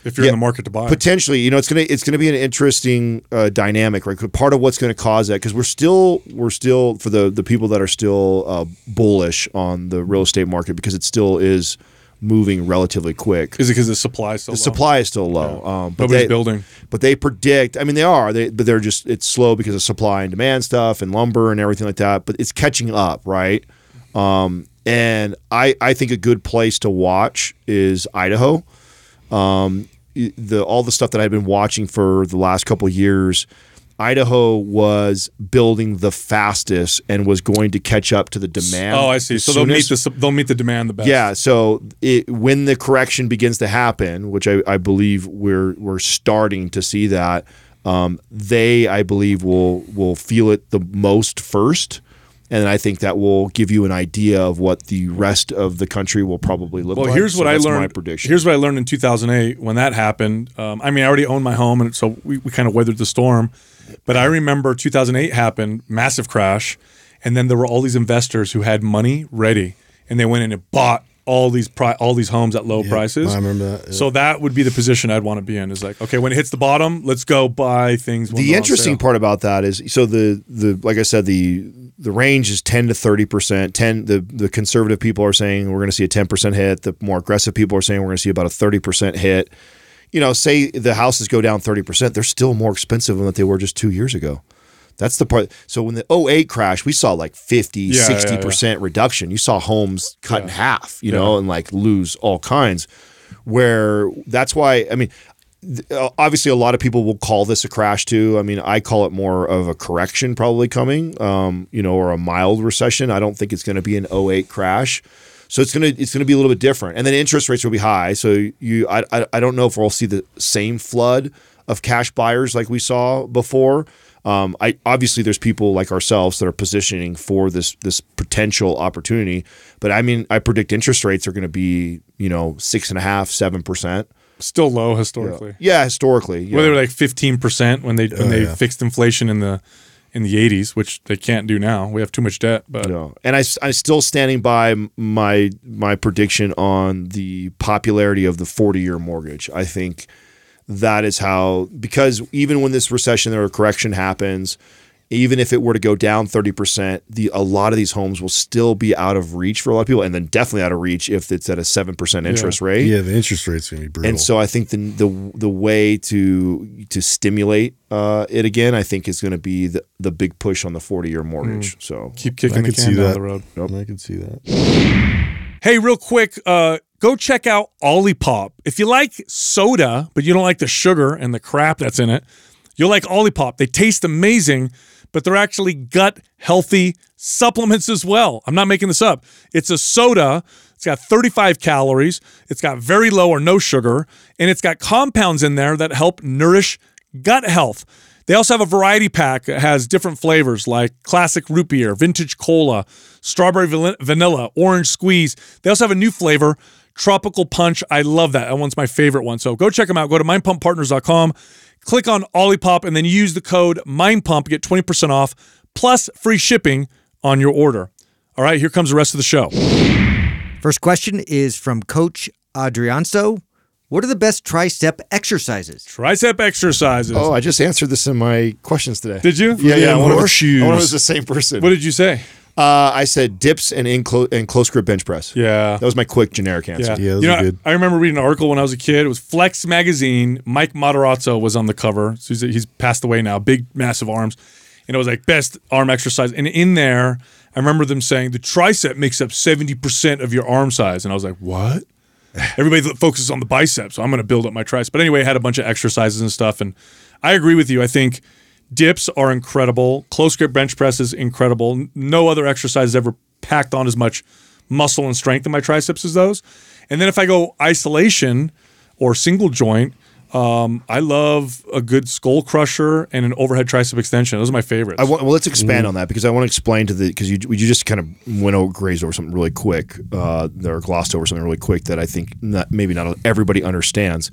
Speaker 2: If you're
Speaker 4: Yeah,
Speaker 2: in the market to buy,
Speaker 4: potentially you know it's gonna it's gonna be an interesting uh, dynamic right part of what's gonna cause that because we're still we're still for the the people that are still uh, bullish on the real estate market because it still is moving relatively quick.
Speaker 2: Is it because the supply is still
Speaker 4: the
Speaker 2: low?
Speaker 4: supply is still low. Um, but
Speaker 2: Nobody's
Speaker 4: they,
Speaker 2: building.
Speaker 4: but they predict i mean they are. They but they're just it's slow because of supply and demand stuff and lumber and everything like that but it's catching up right? Um, and i i think a good place to watch is idaho. Um, the all the stuff that I've been watching for the last couple of years, Idaho was building the fastest and was going to catch up to the demand.
Speaker 2: Oh, I see. So they'll meet the they'll meet the demand the best.
Speaker 4: Yeah, so it, when the correction begins to happen, which I, I believe we're we're starting to see that, um, they I believe will will feel it the most first, and I think that will give you an idea of what the rest of the country will probably look
Speaker 2: Well,
Speaker 4: like.
Speaker 2: Well, here's
Speaker 4: So
Speaker 2: what I learned.
Speaker 4: My prediction.
Speaker 2: Here's what I learned in 2008 when that happened. Um, I mean, I already owned my home, and so we, we kind of weathered the storm. But I remember 2008 happened, massive crash, and then there were all these investors who had money ready, and they went in and bought all these pri- all these homes at low prices.
Speaker 3: I remember that, yeah.
Speaker 2: So that would be the position I'd want to be in. Is like, okay, when it hits the bottom, let's go buy things. when
Speaker 4: the interesting part about that is so the the like I said the the range is 10 to 30 percent 10 the the conservative people are saying we're going to see a 10 percent hit the more aggressive people are saying we're going to see about a 30 percent hit you know say the houses go down 30 percent they're still more expensive than what they were just two years ago that's the part so when the 08 crash we saw like 50
Speaker 2: Yeah, yeah,
Speaker 4: 60 percent reduction you saw homes cut in half you know and like lose all kinds where that's why i mean uh, obviously a lot of people will call this a crash too. I mean, I call it more of a correction probably coming, um, you know, or a mild recession. I don't think it's going to be an 08 crash. So it's gonna it's gonna be a little bit different, and then interest rates will be high. So you I, I, I don't know if we'll see the same flood of cash buyers like we saw before. Um, I obviously there's people like ourselves that are positioning for this this potential opportunity, but I mean I predict interest rates are going to be you know six and a half seven percent.
Speaker 2: still low historically.
Speaker 4: Yeah, historically. yeah.
Speaker 2: Whether they were like 15 percent when they when they
Speaker 3: yeah.
Speaker 2: fixed inflation in the in the 80s, which they can't do now. We have too much debt, but
Speaker 4: No, and I, I'm still standing by my my prediction on the popularity of the 40 year mortgage. I think that is how because even when this recession or correction happens, even if it were to go down 30%, the a lot of these homes will still be out of reach for a lot of people, and then definitely out of reach if it's at a seven percent interest rate.
Speaker 3: Yeah, the interest rate's gonna be brutal.
Speaker 4: And so I think the the the way to to stimulate uh, it again, I think is going to be the, the big push on the 40 year mortgage. So
Speaker 2: keep
Speaker 3: I
Speaker 2: kicking the
Speaker 3: could
Speaker 2: can
Speaker 3: see
Speaker 2: down
Speaker 3: that.
Speaker 2: the road.
Speaker 3: I could see that.
Speaker 2: Hey, real quick, uh, go check out Olipop. If you like soda, but you don't like the sugar and the crap that's in it, you'll like Olipop. They taste amazing, but they're actually gut healthy supplements as well. I'm not making this up. It's a soda. It's got 35 calories. It's got very low or no sugar, and it's got compounds in there that help nourish gut health. They also have a variety pack that has different flavors like classic root beer, vintage cola, strawberry vanilla- orange squeeze. They also have a new flavor, tropical punch. I love that. That one's my favorite one. So go check them out. Go to mindpumppartners.com, click on Olipop, and then use the code MindPump. To get 20% off plus free shipping on your order. All right, here comes the rest of the show.
Speaker 5: First question is from Coach Adrianso. What are the best tricep exercises?
Speaker 2: Tricep exercises.
Speaker 4: Oh, I just answered this in my questions today.
Speaker 2: Did you?
Speaker 4: Yeah, yeah. I wonder if-
Speaker 3: horseshoes.
Speaker 4: I wonder if it was the same person.
Speaker 2: What did you say?
Speaker 4: Uh, I said dips and in clo- and close grip bench press.
Speaker 2: Yeah.
Speaker 4: That was my quick generic answer.
Speaker 2: Yeah,
Speaker 3: Yeah, those
Speaker 2: you know,
Speaker 3: good.
Speaker 2: I remember reading an article when I was a kid. It was Flex magazine. Mike Matarazzo was on the cover. So he's, he's passed away now. Big, massive arms, and it was like best arm exercise. And in there, I remember them saying the tricep makes up seventy percent of your arm size, and I was like, what? Everybody focuses on the bicep, so I'm going to build up my tricep. But anyway, I had a bunch of exercises and stuff, and I agree with you. I think dips are incredible. Close grip bench press is incredible. No other exercise ever packed on as much muscle and strength in my triceps as those. And then if I go isolation or single joint, um, I love a good skull crusher and an overhead tricep extension. Those are my favorites.
Speaker 4: I want, well, let's expand on that because I want to explain to the because you you just kind of went over grazed over something really quick, uh, or glossed over something really quick that I think not, maybe not everybody understands.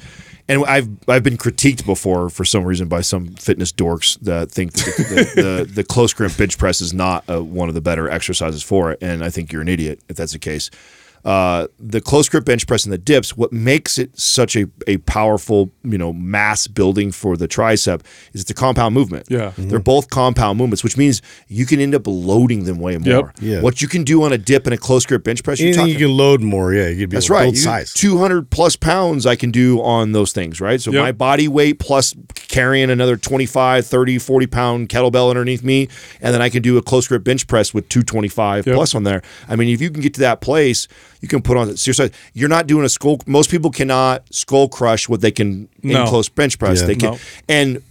Speaker 4: And I've I've been critiqued before for some reason by some fitness dorks that think that the, the, the, the close grip bench press is not uh one of the better exercises for it, and I think you're an idiot if that's the case. Uh, the close grip bench press and the dips, what makes it such a, a powerful, you know, mass building for the tricep is it's a compound movement.
Speaker 2: Yeah.
Speaker 4: They're both compound movements, which means you can end up loading them way more.
Speaker 3: Yeah.
Speaker 4: What you can do on a dip and a close grip bench press, you're
Speaker 3: Anything
Speaker 4: talking
Speaker 3: you can load more, yeah. You could be
Speaker 4: that's right.
Speaker 3: build size.
Speaker 4: 200 plus pounds I can do on those things, right? So
Speaker 2: Yep.
Speaker 4: my body weight plus carrying another 25, 30, 40 pound kettlebell underneath me. And then I can do a close grip bench press with 225
Speaker 2: Yep.
Speaker 4: plus on there. I mean, if you can get to that place, you can put on serious size. You're not doing a skull. Most people cannot skull crush what they can
Speaker 2: No.
Speaker 4: in close bench press.
Speaker 3: Yeah.
Speaker 4: They can,
Speaker 2: No.
Speaker 4: and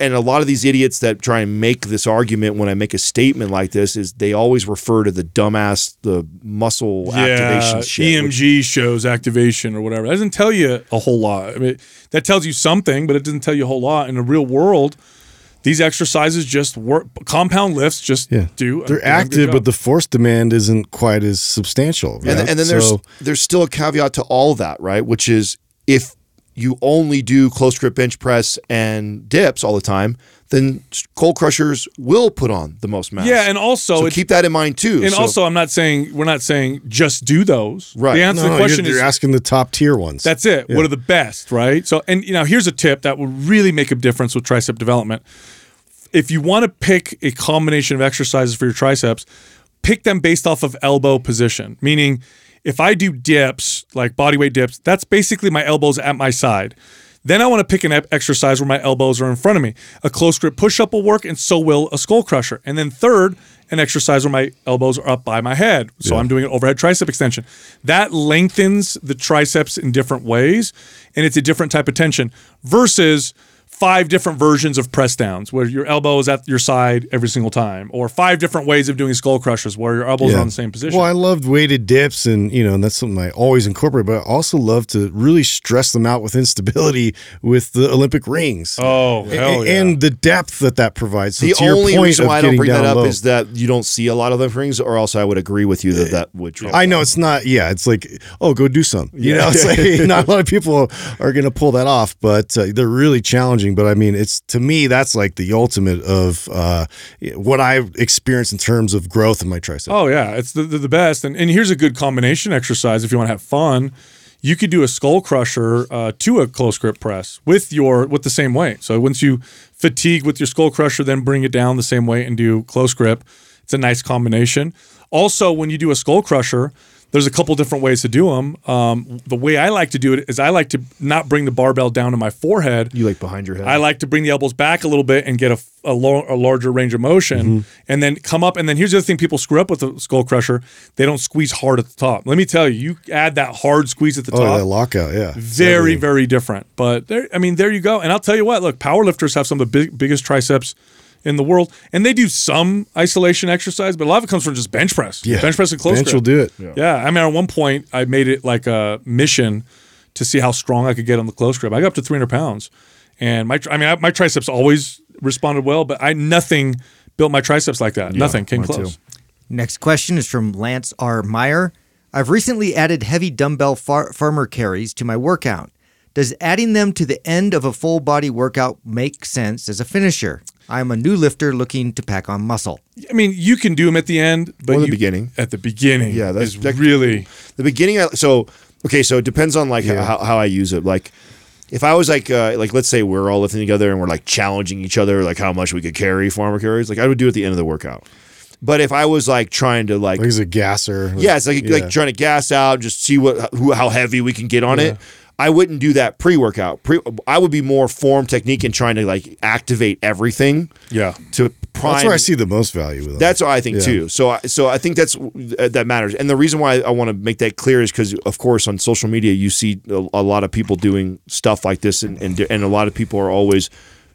Speaker 4: and a lot of these idiots that try and make this argument when I make a statement like this is they always refer to the dumbass the muscle activation shit. which-
Speaker 2: EMG shows activation or whatever. That doesn't tell you a whole lot. I mean, that tells you something, but it doesn't tell you a whole lot. In the real world, these exercises just work. Compound lifts just
Speaker 3: Yeah.
Speaker 2: do.
Speaker 3: They're
Speaker 2: damn
Speaker 3: active, but the force demand isn't quite as substantial.
Speaker 4: And,
Speaker 3: right?
Speaker 4: then- and then there's
Speaker 3: So-
Speaker 4: there's still a caveat to all that, right? Which is if you only do close grip bench press and dips all the time, then skull crushers will put on the most mass.
Speaker 2: yeah, and also
Speaker 4: so
Speaker 2: it,
Speaker 4: keep that in mind too.
Speaker 2: and
Speaker 4: So-
Speaker 2: also I'm not saying we're not saying just do those.
Speaker 4: Right.
Speaker 2: The answer to the question
Speaker 3: you're,
Speaker 2: is
Speaker 3: you're asking the top tier ones.
Speaker 2: That's it. What are the best, right? So, and you know, here's a tip that will really make a difference with tricep development. If you want to pick a combination of exercises for your triceps, pick them based off of elbow position. Meaning, if I do dips, like body weight dips, that's basically my elbows at my side. Then I want to pick an exercise where my elbows are in front of me. A close grip push up will work, and so will a skull crusher. And then third, an exercise where my elbows are up by my head. So I'm doing an overhead tricep extension. That lengthens the triceps in different ways, and it's a different type of tension versus five different versions of press downs where your elbow is at your side every single time, or five different ways of doing skull crushers where your elbows are on the same position.
Speaker 3: Well, I loved weighted dips, and you know, and that's something I always incorporate. But I also love to really stress them out with instability with the Olympic rings.
Speaker 2: Oh,
Speaker 3: A-
Speaker 2: hell yeah.
Speaker 3: and the depth that that provides. So
Speaker 4: the
Speaker 3: to your
Speaker 4: only
Speaker 3: point
Speaker 4: reason why I don't bring that up
Speaker 3: low-
Speaker 4: is that you don't see a lot of them rings, or else I would agree with you that that would. trump
Speaker 3: I
Speaker 4: that.
Speaker 3: know it's not. Yeah, it's like, oh, go do some. You know, it's like not a lot of people are going to pull that off, but uh, they're really challenging. But I mean, it's to me that's like the ultimate of uh, what I've experienced in terms of growth in my tricep.
Speaker 2: Oh yeah, it's the, the, the best. And and here's a good combination exercise if you want to have fun. You could do a skull crusher uh, to a close grip press with your with the same weight. So once you fatigue with your skull crusher, then bring it down the same weight and do close grip. It's a nice combination. Also, when you do a skull crusher, there's a couple different ways to do them. Um, the way I like to do it is I like to not bring the barbell down to my forehead.
Speaker 4: You like behind your head.
Speaker 2: I like to bring the elbows back a little bit and get a, a, lo- a larger range of motion,
Speaker 3: Mm-hmm.
Speaker 2: and then come up. And then here's the other thing: people screw up with the skull crusher. They don't squeeze hard at the top. Let me tell you, you add that hard squeeze at the
Speaker 3: Oh,
Speaker 2: top.
Speaker 3: that lockout, yeah.
Speaker 2: very, very different. But there, I mean, there you go. And I'll tell you what: look, powerlifters have some of the big, biggest triceps in the world, and they do some isolation exercise, but a lot of it comes from just bench press.
Speaker 3: Yeah.
Speaker 2: bench press and close
Speaker 3: Bench
Speaker 2: grip.
Speaker 3: will do it.
Speaker 2: Yeah. I mean, at one point, I made it like a mission to see how strong I could get on the close grip. I got up to 300 pounds, and my, I mean, I, my triceps always responded well, but I nothing built my triceps like that. nothing came
Speaker 4: mine too.
Speaker 2: close.
Speaker 5: Next question is from Lance R. Meyer. I've recently added heavy dumbbell far- farmer carries to my workout. Does adding them to the end of a full body workout make sense as a finisher? I'm a new lifter looking to pack on muscle.
Speaker 2: I mean, you can do them at the end, but
Speaker 4: Or the
Speaker 2: you-
Speaker 4: beginning.
Speaker 2: At the beginning,
Speaker 4: Yeah, that's-
Speaker 2: is
Speaker 4: that-
Speaker 2: really
Speaker 4: the beginning I- so okay so it depends on like how, how i use it like if i was like uh, like let's say we're all lifting together and we're like challenging each other like how much we could carry farmer carries like i would do it at the end of the workout but if i was like trying to like
Speaker 3: Like he's a gasser.
Speaker 4: yeah it's like
Speaker 3: Yeah.
Speaker 4: like trying to gas out just see what who, how heavy we can get on it I wouldn't do that pre-workout. Pre, I would be more form technique and trying to like activate everything
Speaker 2: yeah.
Speaker 4: to prime.
Speaker 3: That's where I see the most value with him.
Speaker 4: That's what I think
Speaker 3: Yeah.
Speaker 4: too. So, I, so I think that's uh, that matters. And the reason why I want to make that clear is because, of course, on social media you see a, a lot of people doing stuff like this, and, and and a lot of people are always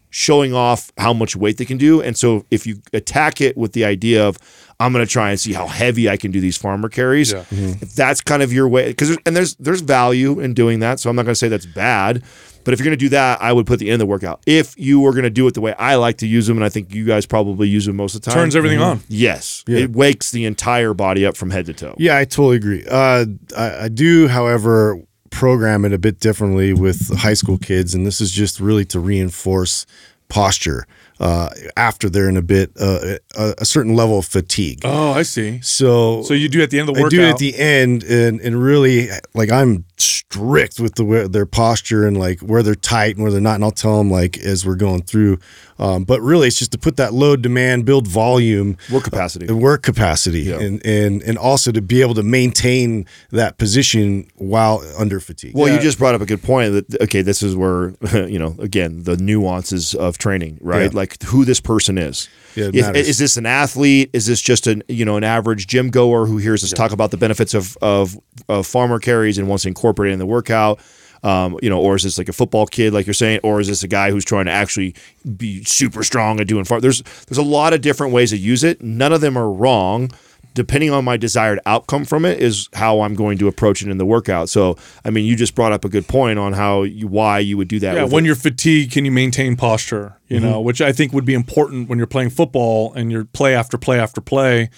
Speaker 4: showing off how much weight they can do. And so, if you attack it with the idea of I'm going to try and see how heavy I can do these farmer carries,
Speaker 2: Yeah.
Speaker 4: if that's kind of your way, because and there's there's value in doing that. So I'm not going to say that's bad. But if you're going to do that, I would put the end of the workout. If you were going to do it the way I like to use them, and I think you guys probably use them most of the time,
Speaker 2: Turns everything on.
Speaker 4: Yes, it wakes the entire body up from head to toe.
Speaker 3: Yeah, I totally agree. Uh, I, I do, however, program it a bit differently with high school kids, and this is just really to reinforce posture uh, after they're in a bit uh, a, a certain level of fatigue.
Speaker 2: Oh, I see.
Speaker 3: So,
Speaker 2: So you do at the end of the workout.
Speaker 3: I do at the end, and and really like I'm strict with the way, their posture and like where they're tight and where they're not, and I'll tell them like as we're going through. Um, but really, it's just to put that load demand, build volume,
Speaker 4: Work capacity.
Speaker 3: and work capacity, and and and also to be able to maintain that position while under fatigue.
Speaker 4: Well, you just brought up a good point. That okay, this is where you know again the nuances of training, right?
Speaker 3: Yeah.
Speaker 4: Like who this person is.
Speaker 3: Yeah, it
Speaker 4: If-
Speaker 3: matters.
Speaker 4: is this an athlete? Is this just an you know an average gym goer who hears us talk about the benefits of, of of farmer carries and wants to incorporate it in the workout? Um, you know, or is this like a football kid, like you're saying, or is this a guy who's trying to actually be super strong and doing farm? There's there's a lot of different ways to use it. None of them are wrong. Depending on my desired outcome from it is how I'm going to approach it in the workout. So, I mean, you just brought up a good point on how you why you would do that.
Speaker 2: Yeah, when
Speaker 4: it.
Speaker 2: you're fatigued, can you maintain posture? You
Speaker 3: Mm-hmm.
Speaker 2: know, which I think would be important when you're playing football and you're play after play after play.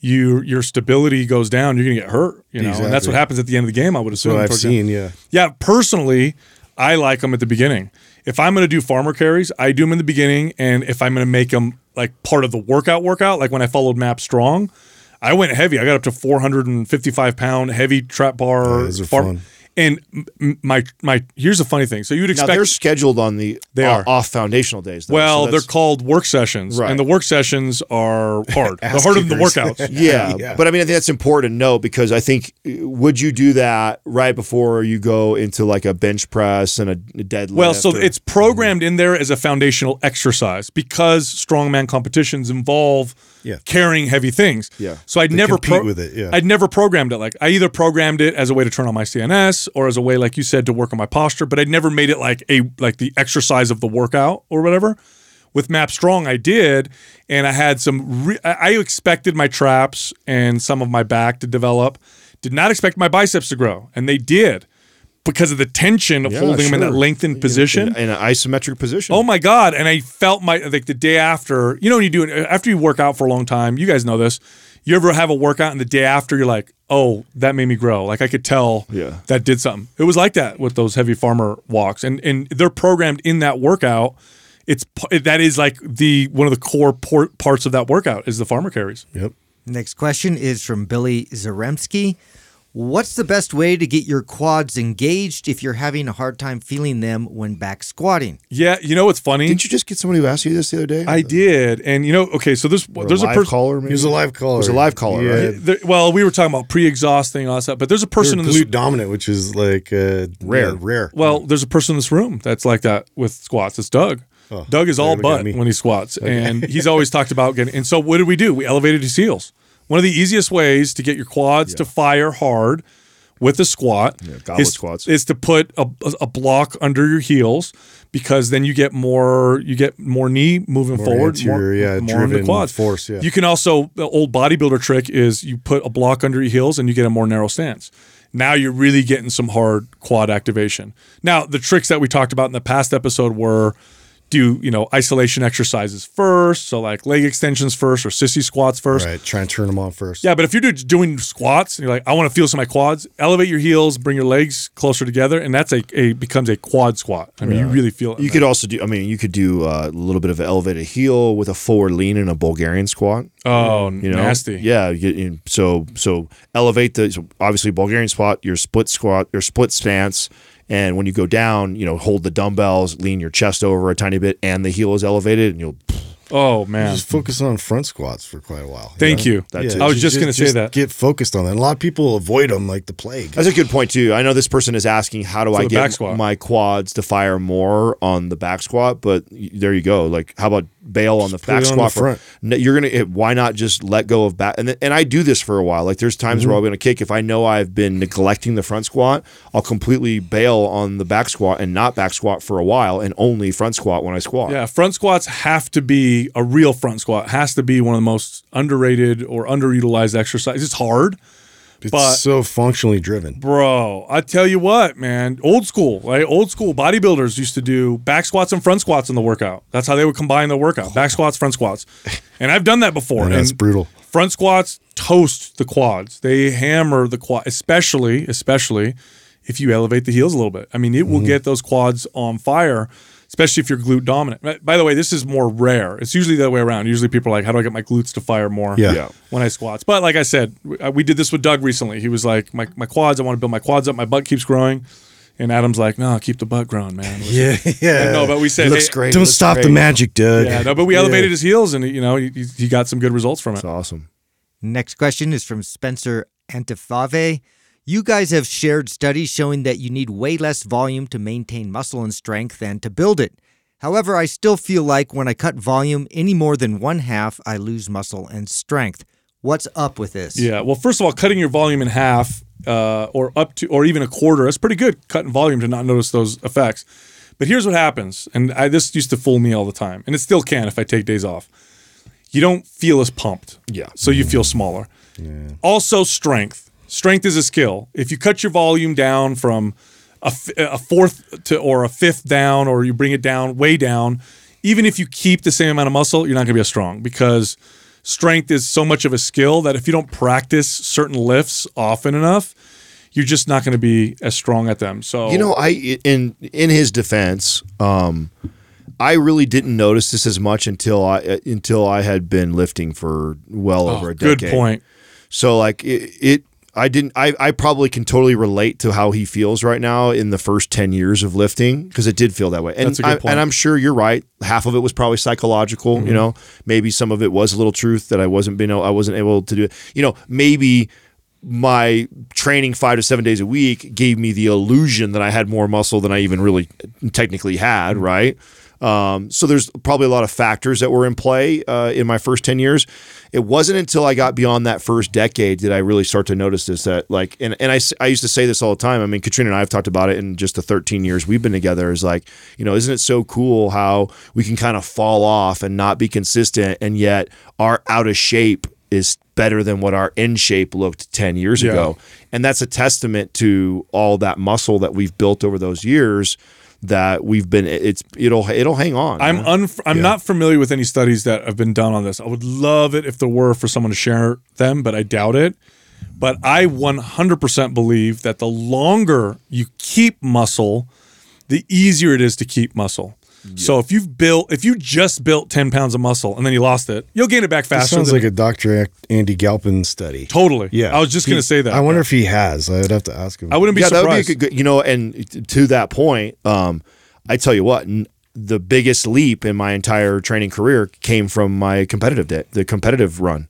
Speaker 2: You your stability goes down. You're gonna get hurt. You know, and that's what happens at the end of the game. I would assume.
Speaker 3: I've seen. Yeah,
Speaker 2: Yeah, personally, I like them at the beginning. If I'm going to do farmer carries, I do them in the beginning, and if I'm going to make them like part of the workout, workout, like when I followed MAPS Strong, I went heavy. I got up to 455 pound heavy trap bar.
Speaker 3: Those are fun.
Speaker 2: And m- m- my my here's the funny thing. So you'd
Speaker 4: now
Speaker 2: expect
Speaker 4: they're scheduled on the
Speaker 2: They are.
Speaker 4: off foundational days. Though,
Speaker 2: well,
Speaker 4: so
Speaker 2: they're called work sessions,
Speaker 4: Right.
Speaker 2: and the work sessions are hard. they're
Speaker 3: Ass
Speaker 2: harder than the workouts.
Speaker 4: Yeah,
Speaker 3: Yeah.
Speaker 4: but I mean, I think that's important to know because I think uh, would you do that right before you go into like a bench press and a deadlift?
Speaker 2: Well, so
Speaker 4: or-
Speaker 2: it's programmed in there as a foundational exercise because strongman competitions involve
Speaker 3: Yeah.
Speaker 2: carrying heavy things.
Speaker 4: Yeah.
Speaker 2: So I'd
Speaker 3: They
Speaker 2: never
Speaker 3: compete with it, yeah.
Speaker 2: I'd never programmed it like I either programmed it as a way to turn on my CNS or as a way, like you said, to work on my posture, but I'd never made it like a like the exercise of the workout or whatever. With MAPS Strong, I did, and I had some. Re- I expected my traps and some of my back to develop. Did not expect my biceps to grow, and they did because of the tension of
Speaker 4: Yeah,
Speaker 2: holding them in that
Speaker 4: sure.
Speaker 2: lengthened position.
Speaker 4: in, in an isometric position.
Speaker 2: Oh my god! And I felt my like the day after. You know when you do it after you work out for a long time. You guys know this. You ever have a workout and the day after you're like, oh, that made me grow. Like I could tell
Speaker 4: Yeah.
Speaker 2: that did something. It was like that with those heavy farmer walks, and and they're programmed in that workout. It's that is like the one of the core por- parts of that workout is the farmer carries.
Speaker 3: yep.
Speaker 5: Next question is from Billy Zaremski. What's the best way to get your quads engaged if you're having a hard time feeling them when back squatting?
Speaker 2: Yeah, you know what's funny?
Speaker 4: Didn't you just get somebody who asked you this the other day?
Speaker 2: I did, and you know, okay, so there's
Speaker 4: Or
Speaker 2: there's a
Speaker 4: live
Speaker 2: person.
Speaker 4: caller.
Speaker 3: He
Speaker 4: Maybe?
Speaker 3: was a live caller.
Speaker 4: It was a live caller,
Speaker 3: yeah.
Speaker 4: right?
Speaker 2: There, well, we were talking about pre-exhausting all that stuff, but there's a person in
Speaker 3: They're
Speaker 2: this.
Speaker 3: glute dominant, which is like uh,
Speaker 4: Rare.
Speaker 3: yeah, rare.
Speaker 2: Well, there's a person in this room that's like that with squats. It's Doug.
Speaker 3: Oh,
Speaker 2: Doug is all
Speaker 3: look
Speaker 2: butt when he squats, and he's always talked about getting. And so, what did we do? We elevated his heels. One of the easiest ways to get your quads to fire hard with a squat
Speaker 4: goblet
Speaker 2: is,
Speaker 4: squats.
Speaker 2: is to put a, a block under your heels because then you get more you get more knee moving forward,
Speaker 3: anterior, yeah,
Speaker 2: more into quads.
Speaker 3: force, yeah.
Speaker 2: You can also the old bodybuilder trick is you put a block under your heels and you get a more narrow stance. Now you're really getting some hard quad activation. Now the tricks that we talked about in the past episode were do you know isolation exercises first, so like leg extensions first or sissy squats first.
Speaker 3: right, try and turn them on first.
Speaker 2: Yeah, but if you're doing squats and you're like, I want to feel some of my quads, elevate your heels, bring your legs closer together, and that's a, a becomes a quad squat. I mean, you really feel it.
Speaker 4: You could also do. I mean, you could do uh, a little bit of an elevated heel with a forward lean and a Bulgarian squat.
Speaker 2: oh,
Speaker 4: You know,
Speaker 2: nasty.
Speaker 4: Yeah. You so so elevate the so obviously Bulgarian squat, your split squat, your split stance, and when you go down, you know, hold the dumbbells, lean your chest over a tiny bit, and the heel is elevated, and you'll.
Speaker 2: Oh man,
Speaker 3: Just focus on front squats for quite a while.
Speaker 2: thank
Speaker 3: know?
Speaker 2: you.
Speaker 4: That
Speaker 3: Yeah,
Speaker 4: too.
Speaker 2: I was just gonna say that.
Speaker 3: Get focused on that. A lot of people avoid them like the plague.
Speaker 4: That's a good point too. I know this person is asking, how do I
Speaker 2: the back
Speaker 4: get
Speaker 2: squat.
Speaker 4: my quads to fire more on the back squat? But there you go. Like, how about bail on the back squat?
Speaker 3: the front.
Speaker 4: For, No, you're gonna. it- Why not just let go of back? And th- and I do this for a while. Like, there's times
Speaker 2: Mm-hmm.
Speaker 4: where I'm gonna kick. If I know I've been neglecting the front squat, I'll completely bail on the back squat and not back squat for a while, and only front squat when I squat.
Speaker 2: Yeah, front squats have to be a real front squat. Has to be one of the most underrated or underutilized exercises. It's hard,
Speaker 3: It's
Speaker 2: but-
Speaker 3: so functionally driven.
Speaker 2: bro. I tell you what, man. Old school, right? Old school bodybuilders used to do back squats and front squats in the workout. That's how they would combine the workout: back squats, front squats. And I've done that before.
Speaker 3: And that's brutal.
Speaker 2: Front squats toast the quads. They hammer the quad, especially, especially if you elevate the heels a little bit. I mean, it
Speaker 3: Mm-hmm.
Speaker 2: will get those quads on fire, especially if you're glute dominant. By- By the way, this is more rare. It's usually the other way around. Usually people are like, how do I get my glutes to fire more?
Speaker 3: Yeah.
Speaker 4: Yeah.
Speaker 2: When I squats. But like I said, we, uh, we did this with Doug recently. He was like, my, my quads, I want to build my quads up. My butt keeps growing. And Adam's like, no, keep the butt growing, man.
Speaker 3: Yeah, yeah.
Speaker 2: No, but we said,
Speaker 4: It looks
Speaker 2: hey,
Speaker 4: great.
Speaker 3: Don't
Speaker 4: looks
Speaker 3: stop the magic, Doug.
Speaker 2: Yeah, no, but we elevated his heels and, you know, he, he- he got some good results from it.
Speaker 4: It's awesome.
Speaker 5: Next question is from Spencer Antifave. You guys have shared studies showing that you need way less volume to maintain muscle and strength than to build it. However, I still feel like when I cut volume any more than one half, I lose muscle and strength. What's up with this?
Speaker 2: Yeah. Well, first of all, cutting your volume in half uh, or up to, or even a quarter, that's pretty good cutting volume to not notice those effects. But here's what happens, and I, this used to fool me all the time, and it still can if I take days off. You don't feel as pumped.
Speaker 4: Yeah.
Speaker 2: So you feel smaller. Also, strength. Strength is a skill. If you cut your volume down from a, a fourth to or a fifth down, or you bring it down way down, even if you keep the same amount of muscle, you're not going to be as strong because strength is so much of a skill that if you don't practice certain lifts often enough, you're just not going to be as strong at them. So
Speaker 4: You know, I in in his defense, um, I really didn't notice this as much until I until I had been lifting for well over a decade.
Speaker 2: Oh, good point.
Speaker 4: So like it, it I didn't I, I probably can totally relate to how he feels right now in the first 10 years of lifting because it did feel that way. And
Speaker 2: That's a good
Speaker 4: I,
Speaker 2: point.
Speaker 4: and I'm sure you're right. Half of it was probably psychological,
Speaker 2: Mm-hmm.
Speaker 4: you know. Maybe some of it was a little truth that I wasn't being I wasn't able to do it. You know, maybe my training 5 to 7 days a week gave me the illusion that I had more muscle than I even really technically had,
Speaker 2: Mm-hmm.
Speaker 4: right? Um, so there's probably a lot of factors that were in play uh, in my first 10 years. It wasn't until I got beyond that first decade that I really start to notice this that like, and, and I, I used to say this all the time. I mean, Katrina and I have talked about it in just the 13 years we've been together is like, you know, isn't it so cool how we can kind of fall off and not be consistent and yet our out of shape is better than what our in shape looked 10 years
Speaker 2: Yeah.
Speaker 4: ago. And that's a testament to all that muscle that we've built over those years that we've been it's it'll it'll hang on.
Speaker 2: I'm unf- I'm not familiar with any studies that have been done on this. I would love it if there were for someone to share them, but I doubt it. But I 100% believe that the longer you keep muscle, the easier it is to keep muscle. So if you've built, if you just built 10 pounds of muscle and then you lost it, you'll gain it back
Speaker 3: That
Speaker 2: faster.
Speaker 3: sounds
Speaker 2: than-
Speaker 3: like a Dr. Andy Galpin study.
Speaker 2: totally.
Speaker 3: Yeah,
Speaker 2: I was just
Speaker 3: He-
Speaker 2: going to say that.
Speaker 3: I wonder if he has. I'd have to ask him.
Speaker 2: I wouldn't be
Speaker 4: yeah, that would be a
Speaker 2: surprised.
Speaker 4: good, good- you know, and to that point, um, I tell you what, n- the biggest leap in my entire training career came from my competitive day, the competitive run.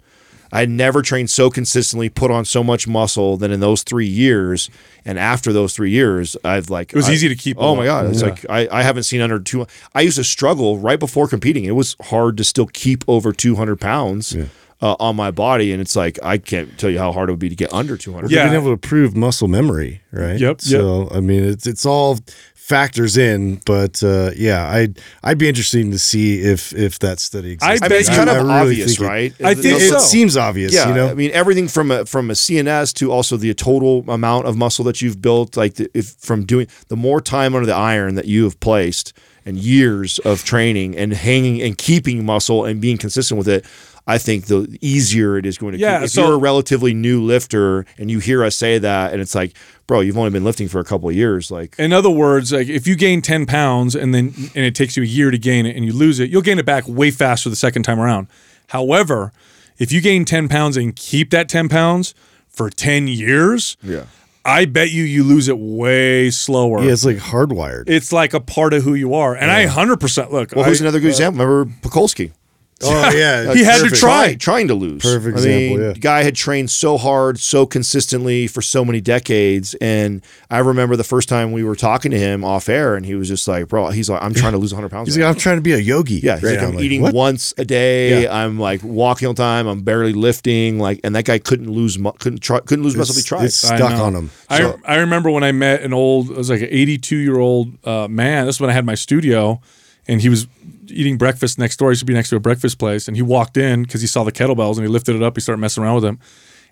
Speaker 4: I had never trained so consistently, put on so much muscle than in those three years. And after those three years, I've like
Speaker 2: It was
Speaker 4: I-
Speaker 2: easy to keep
Speaker 4: Oh
Speaker 2: them
Speaker 4: my
Speaker 2: up.
Speaker 4: god, it's
Speaker 2: Yeah.
Speaker 4: like I, I haven't seen under two. I used to struggle right before competing. It was hard to still keep over two hundred pounds. Uh, on my body, and it's like I can't tell you how hard it would be to get under 200.
Speaker 2: Yeah.
Speaker 3: Being able to prove muscle memory, right?
Speaker 2: Yep,
Speaker 3: So I mean, it's it's all factors in, but uh, yeah, I'd I'd be interested to see if if that study exists.
Speaker 2: I
Speaker 4: I mean, it's kind
Speaker 2: you-
Speaker 4: of
Speaker 3: I really
Speaker 4: obvious,
Speaker 3: think it-
Speaker 4: right?
Speaker 2: I think
Speaker 3: It,
Speaker 2: so.
Speaker 3: seems obvious,
Speaker 4: Yeah,
Speaker 3: you know.
Speaker 4: I mean everything from a from a CNS to also the total amount of muscle that you've built. Like the, if from doing the more time under the iron that you have placed and years of training and hanging and keeping muscle and being consistent with it. I think the easier it is going to.
Speaker 2: Yeah.
Speaker 4: If
Speaker 2: so-
Speaker 4: you're a relatively new lifter and you hear us say that, and it's like, bro, you've only been lifting for a couple of years. Like,
Speaker 2: In other words, like if you gain 10 pounds and then and it takes you a year to gain it and you lose it, you'll gain it back way faster the second time around. However, if you gain 10 pounds and keep that 10 pounds for 10 years,
Speaker 4: yeah,
Speaker 2: I bet you you lose it way slower.
Speaker 3: yeah, it's like hardwired.
Speaker 2: It's like a part of who you are. And I 100% look.
Speaker 4: Well, who's
Speaker 2: I-
Speaker 4: another good uh, example? Remember Pokolsky?
Speaker 3: oh yeah,
Speaker 2: He had to try.
Speaker 4: trying to lose.
Speaker 3: Perfect
Speaker 4: I mean,
Speaker 3: example, yeah.
Speaker 4: the guy had trained so hard, so consistently for so many decades, and I remember the first time we were talking to him off air, and he was just like, "Bro, he's like, I'm trying to lose 100 pounds."
Speaker 3: He's
Speaker 4: right
Speaker 3: like, I'm trying to be a yogi.
Speaker 4: yeah, he's
Speaker 3: right
Speaker 4: like. I'm
Speaker 3: like,
Speaker 4: eating
Speaker 3: what?
Speaker 4: once a day.
Speaker 3: Yeah.
Speaker 4: I'm like walking all the time. I'm barely lifting. Like, and that guy couldn't lose, mu- couldn't try, couldn't lose muscle if he tried.
Speaker 3: it's stuck on him.
Speaker 2: I,
Speaker 3: So-
Speaker 2: I remember when I met an old, it was like an 82 year old uh, man. This is when I had my studio, and he was eating breakfast next door. He to be next to a breakfast place, and he walked in because he saw the kettlebells and he lifted it up. He started messing around with them,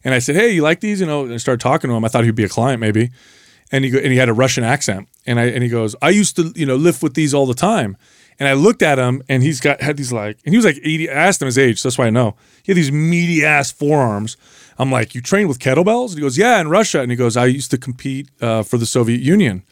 Speaker 2: and I said, "Hey, you like these?" You know, and I started talking to him. I thought he'd be a client maybe, and he go, and he had a Russian accent, and I and he goes, "I used to you know lift with these all the time." And I looked at him, and he's got had these like, and he was like eighty. I asked him his age, so that's why I know. He had these meaty ass forearms. I'm like, "You train with kettlebells?" And he goes, "Yeah, in Russia." And he goes, "I used to compete uh, for the Soviet Union."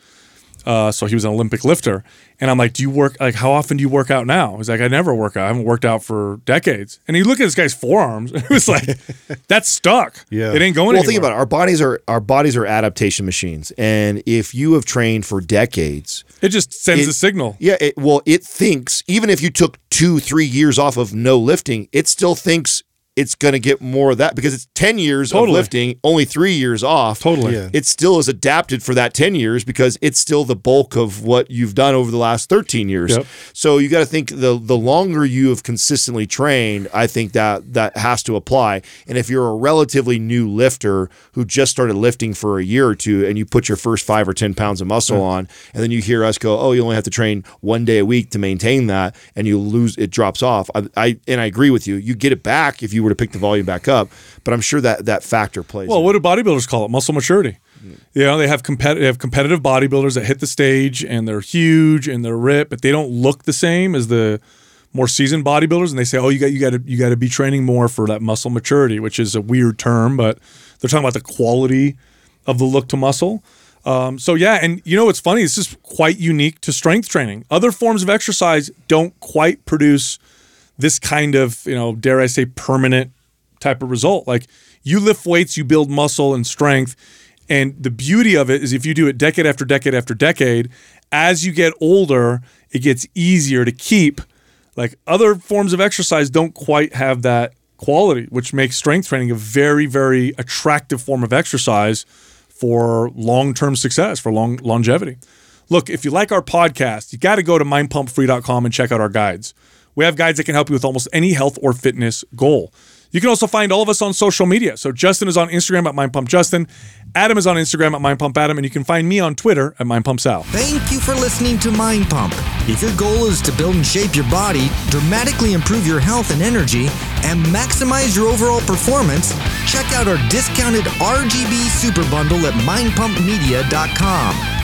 Speaker 2: Uh, so he was an Olympic lifter. And I'm like, do you work, like, how often do you work out now? He's like, I never work out. I haven't worked out for decades. And he looked at this guy's forearms it was like, that's stuck.
Speaker 3: Yeah.
Speaker 2: It ain't going
Speaker 4: well,
Speaker 2: anywhere.
Speaker 4: think about it. Our bodies are our bodies are adaptation machines, and if you have trained for decades,
Speaker 2: It just sends
Speaker 4: It-
Speaker 2: a signal.
Speaker 4: Yeah, it, well, it thinks even if you took two, three years off of no lifting, it still thinks it's going to get more of that because it's 10 years
Speaker 2: Totally.
Speaker 4: of lifting, only three years off.
Speaker 2: Totally.
Speaker 3: Yeah.
Speaker 4: It still is adapted for that 10 years because it's still the bulk of what you've done over the last 13 years.
Speaker 2: Yep.
Speaker 4: So you got to think the the longer you have consistently trained, I think that that has to apply. And if you're a relatively new lifter who just started lifting for a year or two and you put your first five or 10 pounds of muscle on, and then you hear us go, oh, you only have to train one day a week to maintain that, and you lose, it drops off. I, I and I agree with you. You get it back if you were to pick the volume back up, but I'm sure that that factor plays.
Speaker 2: Well,
Speaker 4: in.
Speaker 2: what do bodybuilders call it? Muscle maturity. You know, they have competitive, they have competitive bodybuilders that hit the stage and they're huge and they're ripped, but they don't look the same as the more seasoned bodybuilders. And they say, "Oh, you got you got to you got to be training more for that muscle maturity," which is a weird term, but they're talking about the quality of the look to muscle. Um, so yeah, and you know what's funny? This is quite unique to strength training. Other forms of exercise don't quite produce this kind of, you know, dare I say, permanent type of result. Like you lift weights, you build muscle and strength. And the beauty of it is if you do it decade after decade after decade, as you get older, it gets easier to keep. Like other forms of exercise don't quite have that quality, which makes strength training a very, very attractive form of exercise for long-term success, for long longevity. Look, if you like our podcast, you got to go to mindpumpfree.com and check out our guides. We have guides that can help you with almost any health or fitness goal. You can also find all of us on social media. So Justin is on Instagram at mindpumpjustin, Adam is on Instagram at mindpumpadam, and you can find me on Twitter at mindpumpsal.
Speaker 5: Thank you for listening to Mind Pump. If your goal is to build and shape your body, dramatically improve your health and energy, and maximize your overall performance, check out our discounted RGB Super Bundle at mindpumpmedia.com.